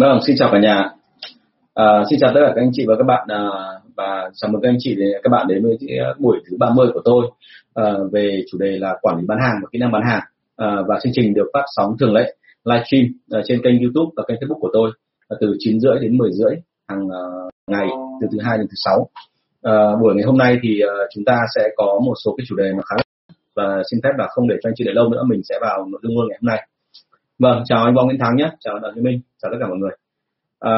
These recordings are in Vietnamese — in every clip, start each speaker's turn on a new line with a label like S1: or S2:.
S1: Vâng, xin chào cả nhà. À, xin chào tất cả các anh chị và các bạn à, và chào mừng các anh chị các bạn đến với à, buổi thứ 30 của tôi à, về chủ đề là quản lý bán hàng và kỹ năng bán hàng. À, và chương trình được phát sóng thường lệ livestream à, trên kênh YouTube và kênh Facebook của tôi à, từ 9 rưỡi đến 10 rưỡi hàng à, ngày từ thứ hai đến thứ sáu. À, buổi ngày hôm nay thì à, chúng ta sẽ có một số cái chủ đề mà khá là và xin phép là không để cho anh chị đợi lâu nữa mình sẽ vào nội dung luôn ngày hôm nay. Vâng, chào anh Võ Nguyễn Thắng nhé, chào Đặng như Minh, chào tất cả mọi người. À,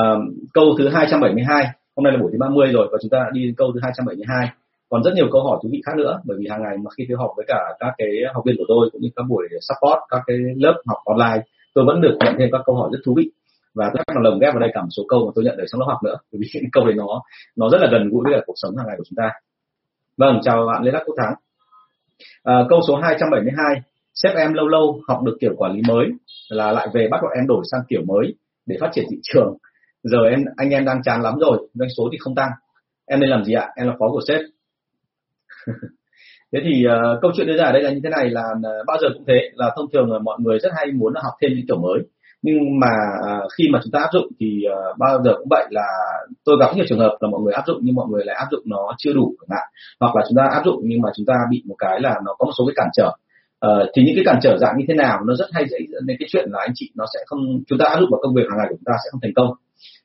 S1: câu thứ 272, hôm nay là buổi thứ 30 rồi và chúng ta đã đi đến câu thứ 272. Còn rất nhiều câu hỏi thú vị khác nữa bởi vì hàng ngày mà khi tôi học với cả các cái học viên của tôi cũng như các buổi support các cái lớp học online, tôi vẫn được nhận thêm các câu hỏi rất thú vị và tôi là lồng ghép vào đây cả một số câu mà tôi nhận được trong lớp học nữa bởi vì những câu đấy nó nó rất là gần gũi với cả cuộc sống hàng ngày của chúng ta. Vâng, chào bạn Lê Đắc Quốc Thắng. À, câu số 272 sếp em lâu lâu học được kiểu quản lý mới là lại về bắt bọn em đổi sang kiểu mới để phát triển thị trường. Giờ em anh em đang chán lắm rồi doanh số thì không tăng. Em nên làm gì ạ? Em là phó của sếp. Thế thì uh, câu chuyện đưa ra ở đây là như thế này là uh, bao giờ cũng thế là thông thường là mọi người rất hay muốn học thêm những kiểu mới. Nhưng mà uh, khi mà chúng ta áp dụng thì uh, bao giờ cũng vậy là tôi gặp nhiều trường hợp là mọi người áp dụng nhưng mọi người lại áp dụng nó chưa đủ chẳng hạn. Hoặc là chúng ta áp dụng nhưng mà chúng ta bị một cái là nó có một số cái cản trở. Uh, thì những cái cản trở dạng như thế nào nó rất hay dễ dẫn đến cái chuyện là anh chị nó sẽ không chúng ta áp dụng vào công việc hàng ngày của chúng ta sẽ không thành công.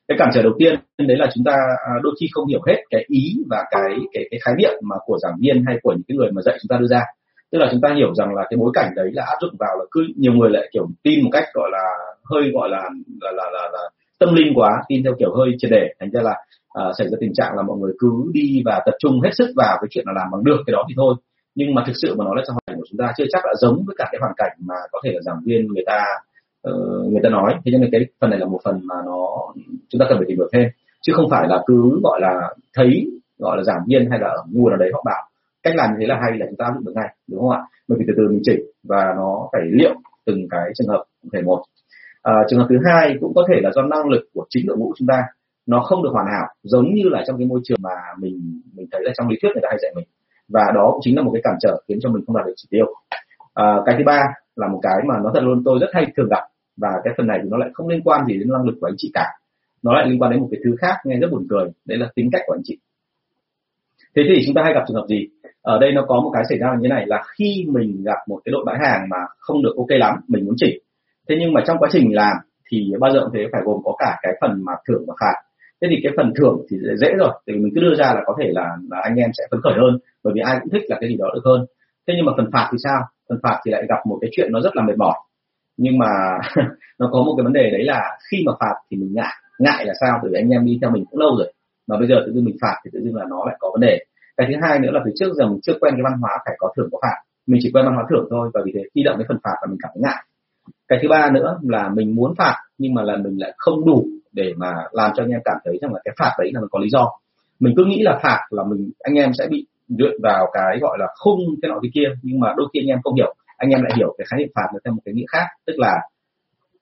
S1: Cái cản trở đầu tiên đấy là chúng ta à, đôi khi không hiểu hết cái ý và cái cái cái khái niệm mà của giảng viên hay của những cái người mà dạy chúng ta đưa ra. Tức là chúng ta hiểu rằng là cái bối cảnh đấy là áp dụng vào là cứ nhiều người lại kiểu tin một cách gọi là hơi gọi là là là, là, là tâm linh quá tin theo kiểu hơi triệt để. Thành ra là uh, xảy ra tình trạng là mọi người cứ đi và tập trung hết sức vào cái chuyện là làm bằng được cái đó thì thôi nhưng mà thực sự mà nói là trong hoàn cảnh của chúng ta chưa chắc đã giống với cả cái hoàn cảnh mà có thể là giảng viên người ta uh, người ta nói. Thế nên cái phần này là một phần mà nó chúng ta cần phải tìm hiểu thêm. Chứ không phải là cứ gọi là thấy gọi là giảng viên hay là ở nguồn nào đấy họ bảo cách làm như thế là hay là chúng ta áp dụng được ngay đúng không ạ? Mình phải từ từ mình chỉnh và nó phải liệu từng cái trường hợp cụ thể một. À, trường hợp thứ hai cũng có thể là do năng lực của chính đội ngũ chúng ta nó không được hoàn hảo giống như là trong cái môi trường mà mình mình thấy là trong lý thuyết người ta hay dạy mình và đó cũng chính là một cái cản trở khiến cho mình không đạt được chỉ tiêu. À, cái thứ ba là một cái mà nó thật luôn tôi rất hay thường gặp và cái phần này thì nó lại không liên quan gì đến năng lực của anh chị cả. Nó lại liên quan đến một cái thứ khác nghe rất buồn cười đấy là tính cách của anh chị. Thế thì chúng ta hay gặp trường hợp gì? Ở đây nó có một cái xảy ra như thế này là khi mình gặp một cái đội bán hàng mà không được ok lắm mình muốn chỉnh. Thế nhưng mà trong quá trình làm thì bao giờ cũng thế phải gồm có cả cái phần mà thưởng và phạt thế thì cái phần thưởng thì dễ rồi thì mình cứ đưa ra là có thể là, là anh em sẽ phấn khởi hơn bởi vì ai cũng thích là cái gì đó được hơn. Thế nhưng mà phần phạt thì sao? Phần phạt thì lại gặp một cái chuyện nó rất là mệt mỏi. Nhưng mà nó có một cái vấn đề đấy là khi mà phạt thì mình ngại. Ngại là sao? Bởi vì anh em đi theo mình cũng lâu rồi. Mà bây giờ tự dưng mình phạt thì tự dưng là nó lại có vấn đề. Cái thứ hai nữa là từ trước giờ mình chưa quen cái văn hóa phải có thưởng có phạt. Mình chỉ quen văn hóa thưởng thôi và vì thế khi động đến phần phạt là mình cảm thấy ngại. Cái thứ ba nữa là mình muốn phạt nhưng mà là mình lại không đủ để mà làm cho anh em cảm thấy rằng là cái phạt đấy là nó có lý do. Mình cứ nghĩ là phạt là mình, anh em sẽ bị dựa vào cái gọi là khung cái nọ cái kia, nhưng mà đôi khi anh em không hiểu. Anh em lại hiểu cái khái niệm phạt theo một cái nghĩa khác, tức là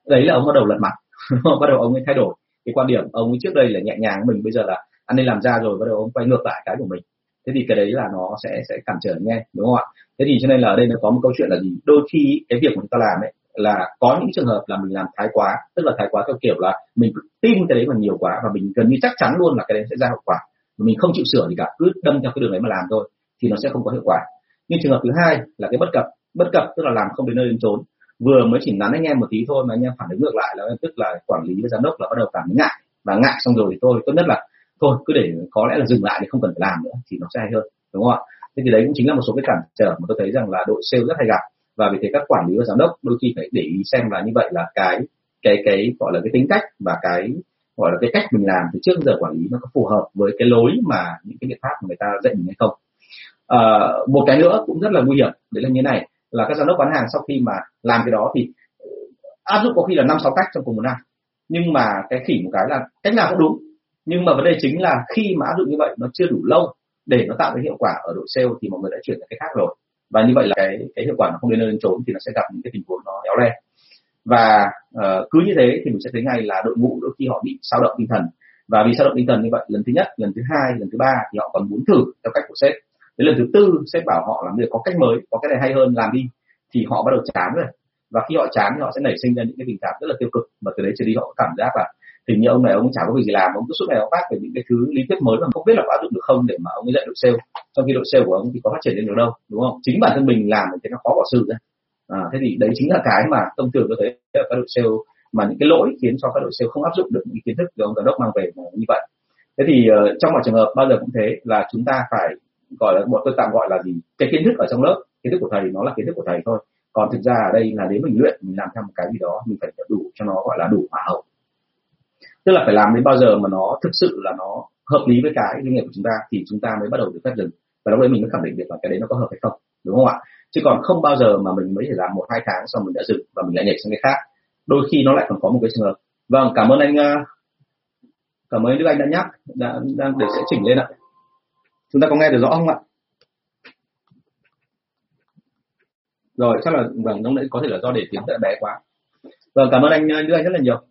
S1: đấy là ông bắt đầu lật mặt, bắt đầu ông ấy thay đổi. Cái quan điểm ông ấy trước đây là nhẹ nhàng mình, bây giờ là à, anh ấy làm ra rồi, bắt đầu ông quay ngược lại cái của mình. Thế thì cái đấy là nó sẽ sẽ cản trở nghe đúng không ạ? Thế thì cho nên là ở đây nó có một câu chuyện là gì? Đôi khi cái việc mà chúng ta làm ấy là có những trường hợp là mình làm thái quá, tức là thái quá theo kiểu là mình tin cái đấy mà nhiều quá và mình gần như chắc chắn luôn là cái đấy sẽ ra hậu quả. Mình không chịu sửa gì cả, cứ đâm theo cái đường đấy mà làm thôi thì nó sẽ không có hiệu quả. Nhưng trường hợp thứ hai là cái bất cập bất cập tức là làm không đến nơi đến chốn. Vừa mới chỉ nắn anh em một tí thôi mà anh em phản ứng ngược lại là tức là quản lý với giám đốc là bắt đầu cảm thấy ngại. Và ngại xong rồi thì tôi tốt nhất là thôi, cứ để có lẽ là dừng lại thì không cần phải làm nữa thì nó sẽ hay hơn, đúng không ạ? Thế thì đấy cũng chính là một số cái cản trở mà tôi thấy rằng là đội sale rất hay gặp và vì thế các quản lý và giám đốc đôi khi phải để ý xem là như vậy là cái cái cái gọi là cái tính cách và cái gọi là cái cách mình làm từ trước giờ quản lý nó có phù hợp với cái lối mà những cái biện pháp mà người ta dạy mình hay không. À, một cái nữa cũng rất là nguy hiểm đấy là như này là các giám đốc bán hàng sau khi mà làm cái đó thì ờ, áp dụng có khi là năm sáu cách trong cùng một năm. Nhưng mà cái khỉ một cái là cách nào cũng đúng. Nhưng mà vấn đề chính là khi mà áp dụng như vậy nó chưa đủ lâu để nó tạo cái hiệu quả ở đội sale thì mọi người đã chuyển sang cái khác rồi và như vậy là cái cái hiệu quả nó không đến nơi đến trốn thì nó sẽ gặp những cái tình huống nó éo le. Và uh, cứ như thế thì mình sẽ thấy ngay là đội ngũ đôi khi họ bị sao động tinh thần. Và vì sao động tinh thần như vậy lần thứ nhất lần thứ hai lần thứ ba thì họ còn muốn thử theo cách của sếp. Đến lần thứ tư sếp bảo họ làm việc có cách mới có cái này hay hơn làm đi. Thì họ bắt đầu chán rồi. Và khi họ chán thì họ sẽ nảy sinh ra những cái tình cảm rất là tiêu cực. Và từ đấy trở đi họ cảm giác là thì như ông này ông chả có việc gì làm ông cứ suốt ngày ông phát về những cái thứ lý thuyết mới mà không biết là có áp dụng được không để mà ông ấy dạy đội sale. Trong khi đội sale của ông thì có phát triển lên được đâu đúng không? Chính bản thân mình làm thì nó khó bỏ sự ra. À, thế thì đấy chính là cái mà thông thường tôi thấy là các đội sale mà những cái lỗi khiến cho các đội sale không áp dụng được những kiến thức của ông giám đốc mang về mà như vậy. Thế thì uh, trong mọi trường hợp bao giờ cũng thế là chúng ta phải gọi là bọn tôi tạm gọi là gì? Cái kiến thức ở trong lớp kiến thức của thầy nó là kiến thức của thầy thôi. Còn thực ra ở đây là đến mình luyện mình làm theo một cái gì đó mình phải đủ cho nó gọi là đủ hỏa hậu tức là phải làm đến bao giờ mà nó thực sự là nó hợp lý với cái doanh nghiệp của chúng ta thì chúng ta mới bắt đầu được phép dừng. Và lúc đấy mình mới khẳng định được là cái đấy nó có hợp hay không đúng không ạ? Chứ còn không bao giờ mà mình mới chỉ làm một hai tháng xong mình đã dừng và mình lại nhảy sang cái khác. Đôi khi nó lại còn có một cái trường hợp. Vâng cảm ơn anh à, cảm ơn đức anh đã nhắc đã, đang để sẽ chỉnh lên ạ. Chúng ta có nghe được rõ không ạ? Rồi chắc là vâng lúc nãy có thể là do để tiếng tại bé quá. Vâng cảm ơn anh à, đức anh rất là nhiều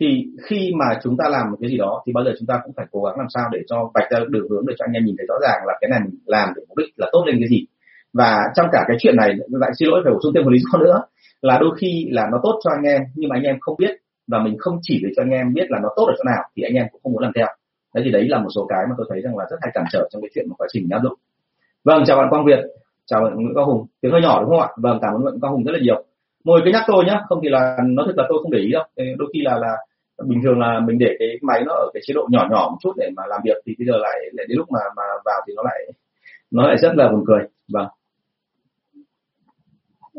S1: thì khi mà chúng ta làm một cái gì đó, thì bao giờ chúng ta cũng phải cố gắng làm sao để cho vạch ra đường hướng để cho anh em nhìn thấy rõ ràng là cái này mình làm để mục đích là tốt lên cái gì. Và trong cả cái chuyện này, lại xin lỗi phải bổ sung thêm một lý do nữa, là đôi khi là nó tốt cho anh em, nhưng mà anh em không biết và mình không chỉ để cho anh em biết là nó tốt ở chỗ nào, thì anh em cũng không muốn làm theo. Đấy, thì đấy là một số cái mà tôi thấy rằng là rất hay cản trở trong cái chuyện mà quá trình áp dụng. Vâng chào bạn quang việt, chào bạn nguyễn cao hùng. Tiếng hơi nhỏ đúng không ạ? Vâng cảm ơn nguyễn cao hùng rất là nhiều mời cứ nhắc tôi nhé không thì là nói thật là tôi không để ý đâu. Đôi khi là là bình thường là mình để cái máy nó ở cái chế độ nhỏ nhỏ một chút để mà làm việc thì bây giờ lại, lại đến lúc mà mà vào thì nó lại nó lại rất là buồn cười. Vâng.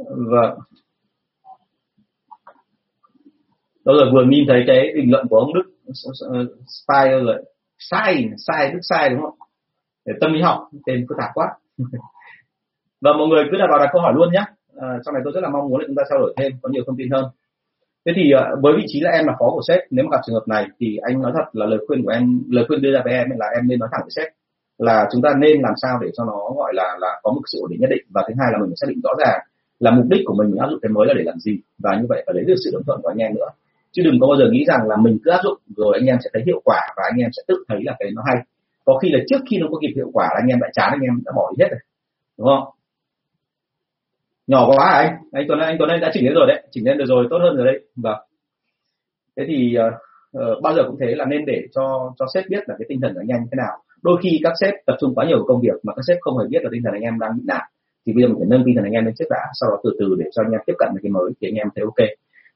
S1: Vâng. Tôi rồi vừa nhìn thấy cái bình luận của ông Đức Spy rồi. Sai sai Đức sai đúng không? Để tâm lý học tên phức tạp quá. Và vâng, mọi người cứ đặt vào đặt câu hỏi luôn nhé uh, sau này tôi rất là mong muốn là chúng ta trao đổi thêm có nhiều thông tin hơn. Thế thì uh, với vị trí là em là phó của sếp nếu mà gặp trường hợp này thì anh nói thật là lời khuyên của em lời khuyên đưa ra với em là em nên nói thẳng với sếp là chúng ta nên làm sao để cho nó gọi là là có một sự ổn định nhất định. Và thứ hai là mình xác định rõ ràng là mục đích của mình mình áp dụng cái mới là để làm gì. Và như vậy phải lấy được sự đồng thuận của anh em nữa. Chứ đừng có bao giờ nghĩ rằng là mình cứ áp dụng rồi anh em sẽ thấy hiệu quả và anh em sẽ tự thấy là cái nó hay. Có khi là trước khi nó có kịp hiệu quả anh em lại chán anh em đã bỏ đi hết rồi. Đúng không? Nhỏ quá à anh? Anh tuấn anh tuấn anh đã chỉnh lên rồi đấy. Chỉnh lên được rồi tốt hơn rồi đấy. Vâng. Thế thì uh, bao giờ cũng thế là nên để cho cho sếp biết là cái tinh thần của anh em như thế nào. Đôi khi các sếp tập trung quá nhiều công việc mà các sếp không hề biết là tinh thần anh em đang bị nản thì bây giờ mình phải nâng tinh thần anh em lên trước đã sau đó từ từ để cho anh em tiếp cận với cái mới thì anh em thấy ok.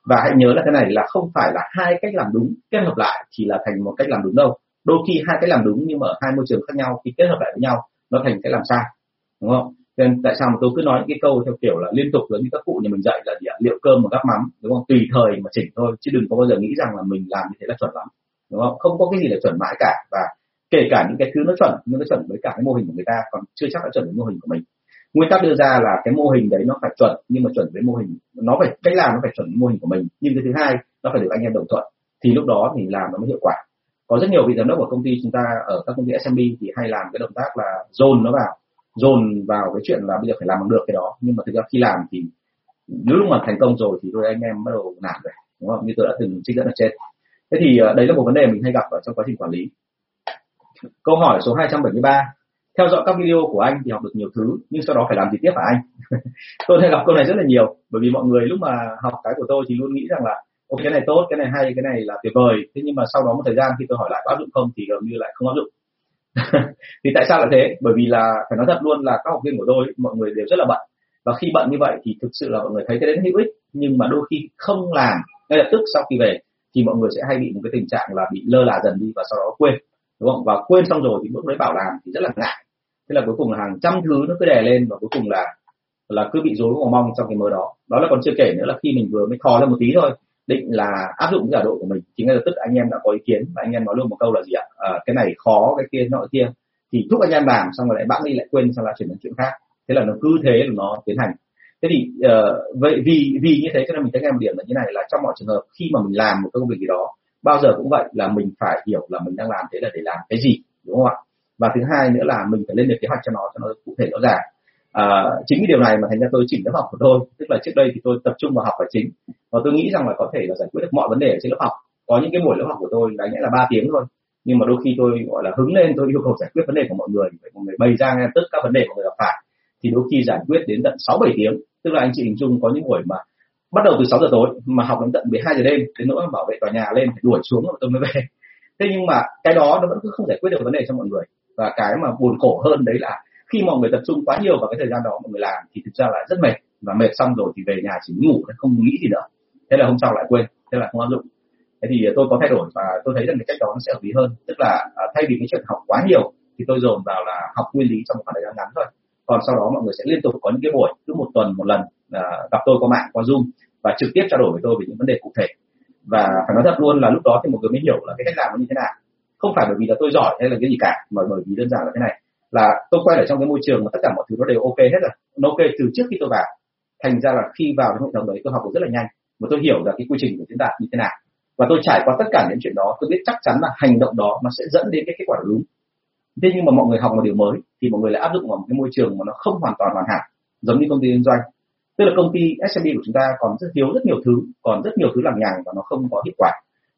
S1: Và hãy nhớ là cái này là không phải là hai cách làm đúng kết hợp lại thì là thành một cách làm đúng đâu. Đôi khi hai cách làm đúng nhưng mà ở hai môi trường khác nhau khi kết hợp lại với nhau nó thành cái làm sai. Đúng không? Nên tại sao mà tôi cứ nói những cái câu theo kiểu là liên tục giống như các cụ nhà mình dạy là gì ạ? Liệu cơm mà gắp mắm, đúng không? Tùy thời mà chỉnh thôi, chứ đừng có bao giờ nghĩ rằng là mình làm như thế là chuẩn lắm, đúng không? Không có cái gì là chuẩn mãi cả. Và kể cả những cái thứ nó chuẩn, nhưng nó chuẩn với cả cái mô hình của người ta, còn chưa chắc đã chuẩn với mô hình của mình. Nguyên tắc đưa ra là cái mô hình đấy nó phải chuẩn, nhưng mà chuẩn với mô hình, nó phải, cách làm nó phải chuẩn với mô hình của mình. Nhưng cái thứ hai, nó phải được anh em đồng thuận, thì lúc đó thì làm nó mới hiệu quả. Có rất nhiều vị giám đốc của công ty chúng ta ở các công ty SMB thì hay làm cái động tác là dồn nó vào dồn vào cái chuyện là bây giờ phải làm bằng được cái đó. Nhưng mà thực ra khi làm thì nếu lúc mà thành công rồi thì tôi anh em bắt đầu nản rồi, đúng không? Như tôi đã từng trích dẫn ở trên. Thế thì ờ, đấy là một vấn đề mình hay gặp ở trong quá trình quản lý. Câu hỏi số 273 theo dõi các video của anh thì học được nhiều thứ, nhưng sau đó phải làm gì tiếp hả anh? Tôi hay gặp câu này rất là nhiều, bởi vì mọi người lúc mà học cái của tôi thì luôn nghĩ rằng là ok cái này tốt, cái này hay, cái này là tuyệt vời. Thế nhưng mà sau đó một thời gian khi tôi hỏi lại có áp dụng không thì gần như lại không áp dụng. thì tại sao lại thế? Bởi vì là, phải nói thật luôn là các học viên của tôi, mọi người đều rất là bận. Và khi bận như vậy thì thực sự là mọi người thấy cái đấy hữu ích, nhưng mà đôi khi không làm, ngay lập tức sau khi về thì mọi người sẽ hay bị một cái tình trạng là bị lơ là dần đi và sau đó quên, đúng không? Và quên xong rồi thì bước đấy bảo làm thì rất là ngại. Thế là cuối cùng là hàng trăm thứ nó cứ đè lên và cuối cùng là là cứ bị rối mong mong trong cái mơ đó. Đó là còn chưa kể nữa là khi mình vừa mới thò lên một tí thôi định là áp dụng cái giả độ của mình. Thì ngay lập tức anh em đã có ý kiến và anh em nói luôn một câu là gì ạ? À, cái này khó cái kia nọ kia. Thì thúc anh em làm xong rồi lại bạn đi lại quên xong là chuyển đến chuyện khác. Thế là nó cứ thế là nó tiến hành. Thế thì uh, vậy vì vì như thế cho nên mình thấy em điểm là như này là trong mọi trường hợp khi mà mình làm một công việc gì đó bao giờ cũng vậy là mình phải hiểu là mình đang làm thế là để làm cái gì đúng không ạ? Và thứ hai nữa là mình phải lên được kế hoạch cho nó cho nó cụ thể rõ ràng à, chính cái điều này mà thành ra tôi chỉnh lớp học của tôi. Tức là trước đây thì tôi tập trung vào học là chính. Và tôi nghĩ rằng là có thể là giải quyết được mọi vấn đề ở trên lớp học. Có những cái buổi lớp học của tôi đáng nhẽ là 3 tiếng thôi. Nhưng mà đôi khi tôi gọi là hứng lên tôi yêu cầu giải quyết vấn đề của mọi người mọi người bày ra ngay tức các vấn đề của người gặp phải. Thì đôi khi giải quyết đến tận sáu bảy tiếng. Tức là anh chị hình dung có những buổi mà bắt đầu từ 6 giờ tối mà học đến tận 12 giờ đêm đến nỗi bảo vệ tòa nhà lên phải đuổi xuống rồi tôi mới về. Thế nhưng mà cái đó nó vẫn cứ không giải quyết được vấn đề cho mọi người. Và cái mà buồn khổ hơn đấy là khi mọi người tập trung quá nhiều vào cái thời gian đó mọi người làm thì thực ra lại rất mệt. Và mệt xong rồi thì về nhà chỉ ngủ không nghĩ gì nữa. Thế là hôm sau lại quên, thế là không áp dụng. Thế thì tôi có thay đổi và tôi thấy rằng cái cách đó nó sẽ hợp lý hơn. Tức là à, thay vì cái chuyện học quá nhiều thì tôi dồn vào là học nguyên lý trong một khoảng thời gian ngắn thôi. Còn sau đó mọi người sẽ liên tục có những cái buổi, cứ một tuần, một lần à, gặp tôi qua mạng, qua zoom và trực tiếp trao đổi với tôi về những vấn đề cụ thể. Và phải nói thật luôn là lúc đó thì mọi người mới hiểu là cái cách làm nó như thế nào. Không phải bởi vì là tôi giỏi hay là cái gì cả, mà bởi vì đơn giản là thế này là tôi quay ở trong cái môi trường mà tất cả mọi thứ nó đều ok hết rồi. Nó ok từ trước khi tôi vào. Thành ra là khi vào cái hội đồng đấy, tôi học được rất là nhanh. Và tôi hiểu là cái quy trình của diễn đạt như thế nào. Và tôi trải qua tất cả những chuyện đó, tôi biết chắc chắn là hành động đó nó sẽ dẫn đến cái kết quả đúng. Thế nhưng mà mọi người học một điều mới, thì mọi người lại áp dụng vào một cái môi trường mà nó không hoàn toàn hoàn hảo, giống như công ty kinh doanh. Tức là công ty SMB của chúng ta còn rất thiếu rất nhiều thứ, còn rất nhiều thứ làm nhàng và nó không có hiệu quả.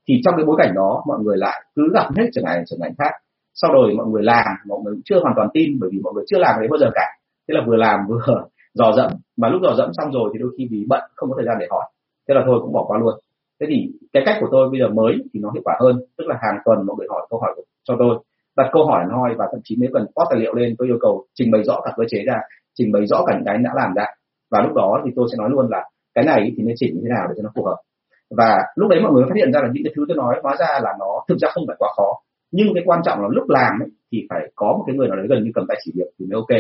S1: Thì trong cái bối cảnh đó, mọi người lại cứ gặp hết trở ngại trở ngại khác sau rồi mọi người làm, mọi người chưa hoàn toàn tin, bởi vì mọi người chưa làm đấy bao giờ cả. Thế là vừa làm vừa dò dẫm. Mà lúc dò dẫm xong rồi thì đôi khi vì bận, không có thời gian để hỏi. Thế là thôi cũng bỏ qua luôn. Thế thì cái cách của tôi bây giờ mới thì nó hiệu quả hơn. Tức là hàng tuần mọi người hỏi câu hỏi cho tôi. Đặt câu hỏi hoi và thậm chí nếu cần post tài liệu lên, tôi yêu cầu trình bày rõ cả cơ chế ra, trình bày rõ cả những cái đã làm ra. Và lúc đó thì tôi sẽ nói luôn là cái này thì nên chỉnh như thế nào để cho nó phù hợp. Và lúc đấy mọi người phát hiện ra là những cái thứ tôi nói, hóa ra là nó thực ra không phải quá khó nhưng cái quan trọng là lúc làm ấy, thì phải có một cái người nào đấy gần như cầm tay chỉ việc thì mới ok.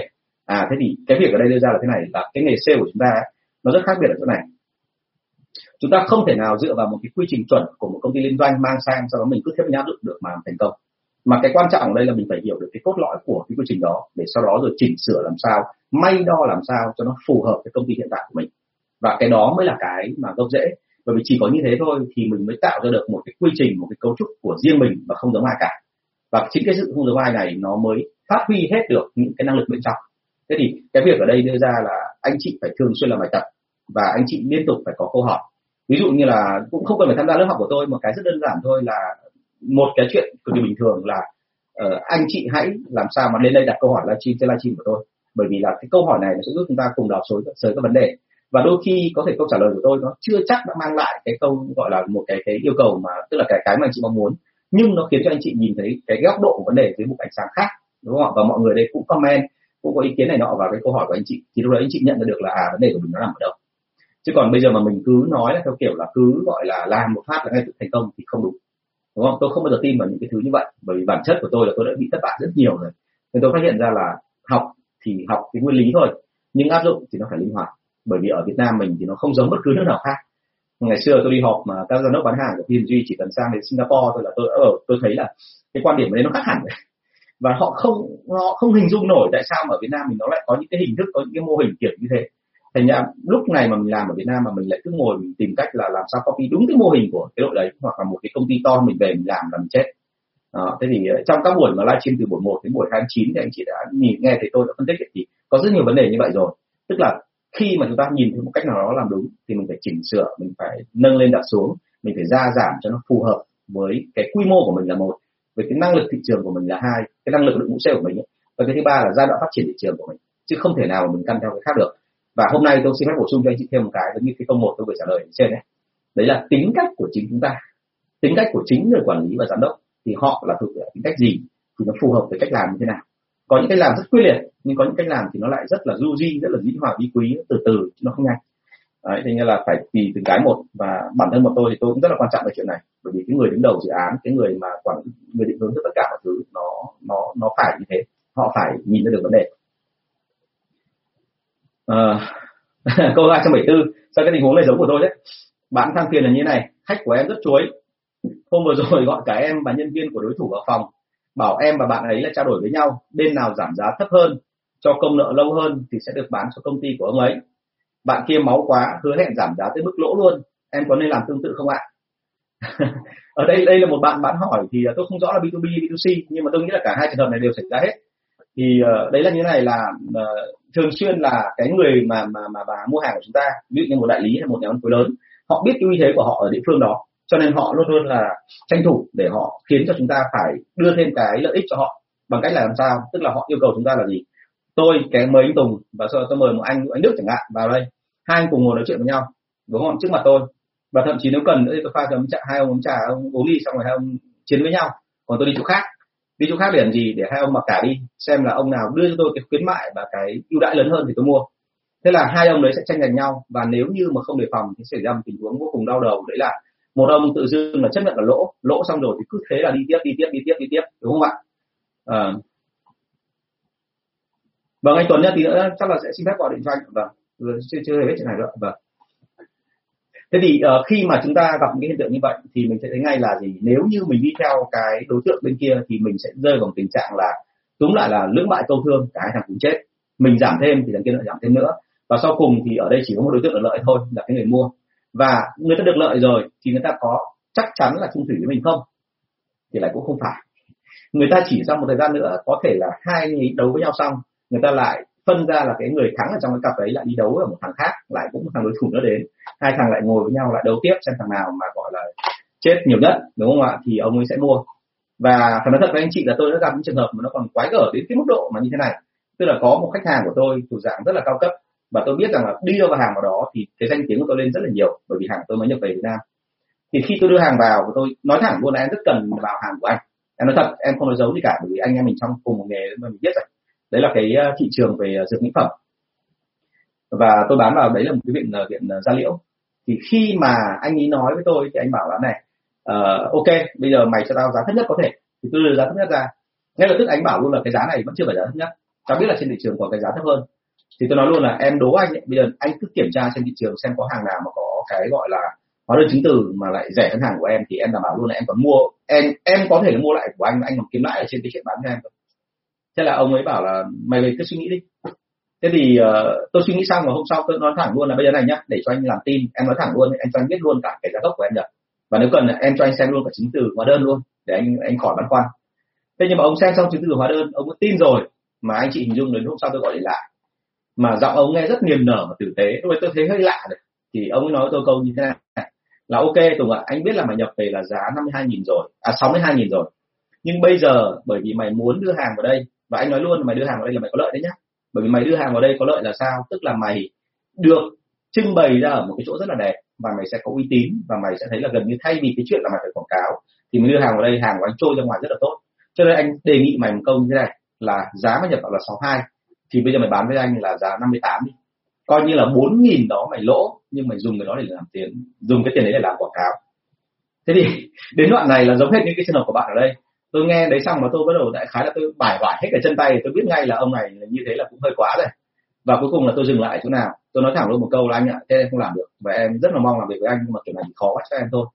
S1: À thế thì cái việc ở đây đưa ra là thế này là cái nghề sale của chúng ta ấy, nó rất khác biệt ở chỗ này. Chúng ta không thể nào dựa vào một cái quy trình chuẩn của một công ty liên doanh mang sang sau đó mình cứ tiếp nhau được được mà thành công. Mà cái quan trọng ở đây là mình phải hiểu được cái cốt lõi của cái quy trình đó để sau đó rồi chỉnh sửa làm sao may đo làm sao cho nó phù hợp với công ty hiện tại của mình. Và cái đó mới là cái mà gốc rễ. Bởi vì chỉ có như thế thôi thì mình mới tạo ra được một cái quy trình một cái cấu trúc của riêng mình và không giống ai cả và chính cái sự không giống ai này nó mới phát huy hết được những cái năng lực bên trong. Thế thì cái việc ở đây đưa ra là anh chị phải thường xuyên làm bài tập và anh chị liên tục phải có câu hỏi. Ví dụ như là cũng không cần phải tham gia lớp học của tôi một cái rất đơn giản thôi là một cái chuyện cực kỳ bình thường là uh, anh chị hãy làm sao mà lên đây đặt câu hỏi livestream trên livestream của tôi. Bởi vì là cái câu hỏi này nó sẽ giúp chúng ta cùng đào sới sới các vấn đề. Và đôi khi có thể câu trả lời của tôi nó chưa chắc đã mang lại cái câu gọi là một cái cái yêu cầu mà tức là cái cái mà anh chị mong muốn nhưng nó khiến cho anh chị nhìn thấy cái góc độ của vấn đề dưới một ánh sáng khác, đúng không ạ? Và mọi người đây cũng comment, cũng có ý kiến này nọ vào cái câu hỏi của anh chị. Thì lúc đấy anh chị nhận ra được là à vấn đề của mình nó nằm ở đâu. Chứ còn bây giờ mà mình cứ nói là theo kiểu là cứ, gọi là, làm một phát là ngay tự thành công thì không đúng. Đúng không? Tôi không bao giờ tin vào những cái thứ như vậy, bởi vì bản chất của tôi là tôi đã bị thất bại rất nhiều rồi. Nên tôi phát hiện ra là học thì học cái nguyên lý thôi, nhưng áp dụng thì nó phải linh hoạt. Bởi vì ở Việt Nam mình thì nó không giống bất cứ nước nào khác ngày xưa tôi đi họp mà các giám đốc bán hàng của P&G chỉ cần sang đến Singapore thôi là tôi ở ờ, tôi thấy là cái quan điểm đấy nó khác hẳn rồi. Và họ không họ không hình dung nổi tại sao mà ở Việt Nam mình nó lại có những cái hình thức có những cái mô hình kiểu như thế. Thành ra lúc này mà mình làm ở Việt Nam mà mình lại cứ ngồi mình tìm cách là làm sao copy đúng cái mô hình của cái đội đấy hoặc là một cái công ty to mình về mình làm là mình chết. À, thế thì ờ, trong các buổi mà livestream từ buổi 1 đến buổi 29 thì anh chị đã nhìn nghe thấy tôi đã phân tích thì có rất nhiều vấn đề như vậy rồi. Tức là khi mà chúng ta nhìn thấy một cách nào đó làm đúng thì mình phải chỉnh sửa, mình phải nâng lên đặt xuống, mình phải gia giảm cho nó phù hợp với cái quy mô của mình là một, với cái năng lực thị trường của mình là hai, cái năng lực đội ngũ sale của mình ấy. và cái thứ ba là giai đoạn phát triển thị trường của mình, chứ không thể nào mà mình căn theo cái khác được và hôm nay tôi xin phép bổ sung cho anh chị thêm một cái, giống như cái câu một tôi vừa trả lời trên đấy đấy là tính cách của chính chúng ta, tính cách của chính người quản lý và giám đốc, thì họ là thuộc tính cách gì, thì nó phù hợp với cách làm như thế nào có những cách làm rất quyết liệt nhưng có những cách làm thì nó lại rất là du di rất là dĩ hòa vi quý từ từ nó không nhanh. Đấy, thế nên là phải tùy từng cái một và bản thân một tôi thì tôi cũng rất là quan trọng về chuyện này. Bởi vì cái người đứng đầu dự án cái người mà quản người định hướng cho tất cả mọi thứ nó nó nó phải như thế. Họ phải nhìn ra được vấn đề. À, câu 274 sao cái tình huống này giống của tôi đấy bạn thăng tiền là như thế này khách của em rất chuối. Hôm vừa rồi gọi cả em và nhân viên của đối thủ vào phòng bảo em và bạn ấy là trao đổi với nhau bên nào giảm giá thấp hơn cho công nợ lâu hơn thì sẽ được bán cho công ty của ông ấy. Bạn kia máu quá hứa hẹn giảm giá tới mức lỗ luôn. Em có nên làm tương tự không ạ? Ở đây đây là một bạn bán hỏi thì tôi không rõ là B2B B2C nhưng mà tôi nghĩ là cả hai trường hợp này đều xảy ra hết. Thì uh, đấy là như thế này là uh, thường xuyên là cái người mà mà mà, bà mua hàng của chúng ta ví dụ như một đại lý hay một nhà phân phối lớn họ biết cái uy thế của họ ở địa phương đó cho nên họ luôn luôn là tranh thủ để họ khiến cho chúng ta phải đưa thêm cái lợi ích cho họ. Bằng cách là làm sao? Tức là họ yêu cầu chúng ta là gì? Tôi, cái mời anh Tùng và sau đó tôi mời một anh anh Đức chẳng hạn, vào đây. Hai anh cùng ngồi nói chuyện với nhau, đúng không? Trước mặt tôi. Và thậm chí nếu cần nữa thì tôi pha cho ông trà hai ông uống trà ông uống đi, xong rồi hai ông chiến với nhau. Còn tôi đi chỗ khác. Đi chỗ khác để làm gì? Để hai ông mặc cả đi, xem là ông nào đưa cho tôi cái khuyến mại và cái ưu đãi lớn hơn thì tôi mua. Thế là hai ông đấy sẽ tranh giành nhau, và nếu như mà không đề phòng thì xảy ra một tình huống vô cùng đau đầu. Đấy là một ông tự dưng là chấp nhận là lỗ lỗ xong rồi thì cứ thế là đi tiếp đi tiếp đi tiếp đi tiếp đúng không ạ? Ờ. À. vâng anh Tuấn nhá tí nữa chắc là sẽ xin phép gọi điện cho anh. Vâng chưa chưa hề biết chuyện này nữa vâng. Thế thì uh, khi mà chúng ta gặp những cái hiện tượng như vậy thì mình sẽ thấy ngay là gì? Nếu như mình đi theo cái đối tượng bên kia thì mình sẽ rơi vào tình trạng là đúng lại là lưỡng bại câu thương cả hai thằng cùng chết. Mình giảm thêm thì thằng kia lại giảm thêm nữa. Và sau cùng thì ở đây chỉ có một đối tượng ở lợi thôi là cái người mua và người ta được lợi rồi thì người ta có, chắc chắn là chung thủy với mình không? Thì lại cũng không phải. Người ta chỉ sau một thời gian nữa, có thể là hai người đấu với nhau xong, người ta lại phân ra là cái người thắng ở trong cái cặp đấy lại đi đấu ở một thằng khác, lại cũng một thằng đối thủ nữa đến. Hai thằng lại ngồi với nhau, lại đấu tiếp xem thằng nào mà, gọi là, chết nhiều nhất, đúng không ạ? Thì ông ấy sẽ mua. Và phải nói thật với anh chị là tôi đã gặp những trường hợp mà nó còn quái gở đến cái mức độ mà như thế này. Tức là có một khách hàng của tôi thuộc dạng rất là cao cấp và tôi biết rằng là đi đâu vào hàng vào đó thì cái danh tiếng của tôi lên rất là nhiều bởi vì hàng tôi mới nhập về Việt Nam. Thì khi tôi đưa hàng vào và tôi nói thẳng luôn là em rất cần vào hàng của anh. Em nói thật em không nói giấu gì cả bởi vì anh em mình trong cùng một nghề mà mình biết rồi. Đấy là cái ờ, thị trường về ờ, dược mỹ phẩm. Và tôi bán vào đấy là một cái viện ờ, viện gia liễu. Thì khi mà anh ấy nói với tôi thì anh bảo là này uh, ok bây giờ mày cho tao giá thấp nhất có thể. Thì tôi đưa giá thấp nhất ra. Ngay lập tức anh bảo luôn là cái giá này vẫn chưa phải giá thấp nhất. Tao biết là trên thị trường có cái giá thấp hơn thì tôi nói luôn là em đố anh ấy, bây giờ anh cứ kiểm tra trên thị trường xem có hàng nào mà có cái gọi là hóa đơn chứng từ mà lại rẻ hơn hàng của em thì em đảm bảo luôn là em còn mua em em có thể là mua lại của anh anh còn kiếm lãi ở trên cái chuyện bán cho em thế là ông ấy bảo là mày về cứ suy nghĩ đi. Thế thì uh, tôi suy nghĩ xong và hôm sau tôi nói thẳng luôn là bây giờ này nhá để cho anh làm tin em nói thẳng luôn anh cho anh biết luôn cả cái giá gốc của em được. Và nếu cần em cho anh xem luôn cả chứng từ hóa đơn luôn để anh anh khỏi băn khoăn. Thế nhưng mà ông xem xong chứng từ hóa đơn ông có tin rồi mà anh chị hình dung đến hôm sau tôi gọi điện lại mà giọng ông nghe rất niềm nở và tử tế. Tôi tôi thấy hơi lạ đấy, thì ông ấy nói tôi câu như thế này. Là ok Tùng ạ anh biết là mày nhập về là giá 52 nghìn rồi à 62 nghìn rồi. Nhưng bây giờ bởi vì mày muốn đưa hàng vào đây và anh nói luôn mày đưa hàng vào đây là mày có lợi đấy nhá. Bởi vì mày đưa hàng vào đây có lợi là sao? Tức là mày được trưng bày ra ở một cái chỗ rất là đẹp và mày sẽ có uy tín và mày sẽ thấy là gần như thay vì cái chuyện là mày phải quảng cáo thì mày đưa hàng vào đây hàng của anh trôi ra ngoài rất là tốt. Cho nên anh đề nghị mày một câu như thế này là giá mà nhập vào là 62 thì bây giờ mày bán với anh là giá 58 đi. Coi như là 4 nghìn đó mày lỗ nhưng mày dùng cái đó để làm tiền dùng cái tiền đấy để làm quảng cáo. Thế thì đến đoạn này là giống hết những cái trường hợp của bạn ở đây. Tôi nghe đấy xong mà tôi bắt đầu đại khái là tôi bài hoài hết cả chân tay tôi biết ngay là ông này như thế là cũng hơi quá rồi. Và cuối cùng là tôi dừng lại chỗ nào. Tôi nói thẳng luôn một câu là anh ạ thế em không làm được. Và em rất là mong làm việc với anh nhưng mà kiểu này thì khó quá cho em thôi.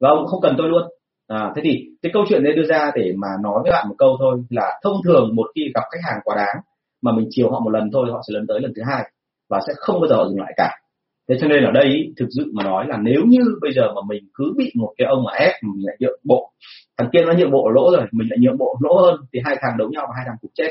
S1: Và ông không cần tôi luôn. À, thế thì cái câu chuyện đấy đưa ra để mà nói với bạn một câu thôi là thông thường một khi gặp khách hàng quá đáng mà mình chiều họ một lần thôi, họ sẽ lần tới lần thứ hai và sẽ không bao giờ họ dừng lại cả. Thế cho nên ở đây, thực sự mà nói là nếu như bây giờ mà mình cứ bị một cái ông mà ép mình lại nhượng bộ, thằng kia nó nhượng bộ lỗ rồi, mình lại nhượng bộ lỗ hơn, thì hai thằng đấu nhau và hai thằng cùng chết.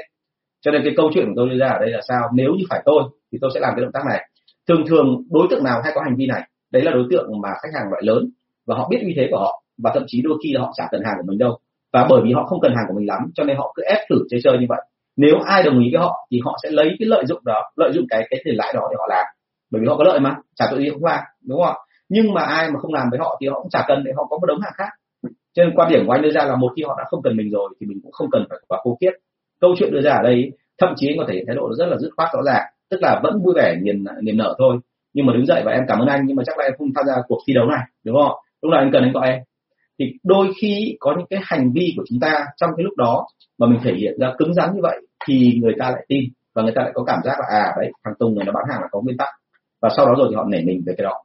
S1: Cho nên cái câu chuyện của tôi đưa ra ở đây là sao? Nếu như phải tôi, thì tôi sẽ làm cái động tác này. Thường thường đối tượng nào hay có hành vi này, đấy là đối tượng mà khách hàng loại lớn và họ biết uy thế của họ và thậm chí đôi khi là họ trả cần hàng của mình đâu. Và bởi vì họ không cần hàng của mình lắm, cho nên họ cứ ép thử chơi chơi như vậy nếu ai đồng ý với họ thì họ sẽ lấy cái lợi dụng đó, lợi dụng cái cái tiền lãi đó để họ làm. Bởi vì họ có lợi mà, trả tội gì cũng làm đúng không ạ? Nhưng mà ai mà không làm với họ thì họ cũng chả cần, để họ có một đống hàng khác. Cho nên quan điểm của anh đưa ra là một khi họ đã không cần mình rồi thì mình cũng không cần phải quá cố kiết câu chuyện đưa ra ở đây, thậm chí anh có thể thái độ rất là dứt khoát, rõ ràng. Tức là vẫn vui vẻ niềm niềm nở thôi. Nhưng mà đứng dậy và em cảm ơn anh, nhưng mà chắc là em không tham gia cuộc thi đấu này, đúng không lúc nào anh cần anh gọi em? Thì đôi khi có những cái hành vi của chúng ta trong cái lúc đó mà mình thể hiện ra cứng rắn như vậy thì người ta lại tin và người ta lại có cảm giác là à đấy, thằng Tùng này nó bán hàng là có nguyên tắc và sau đó rồi thì họ nể mình về cái đó.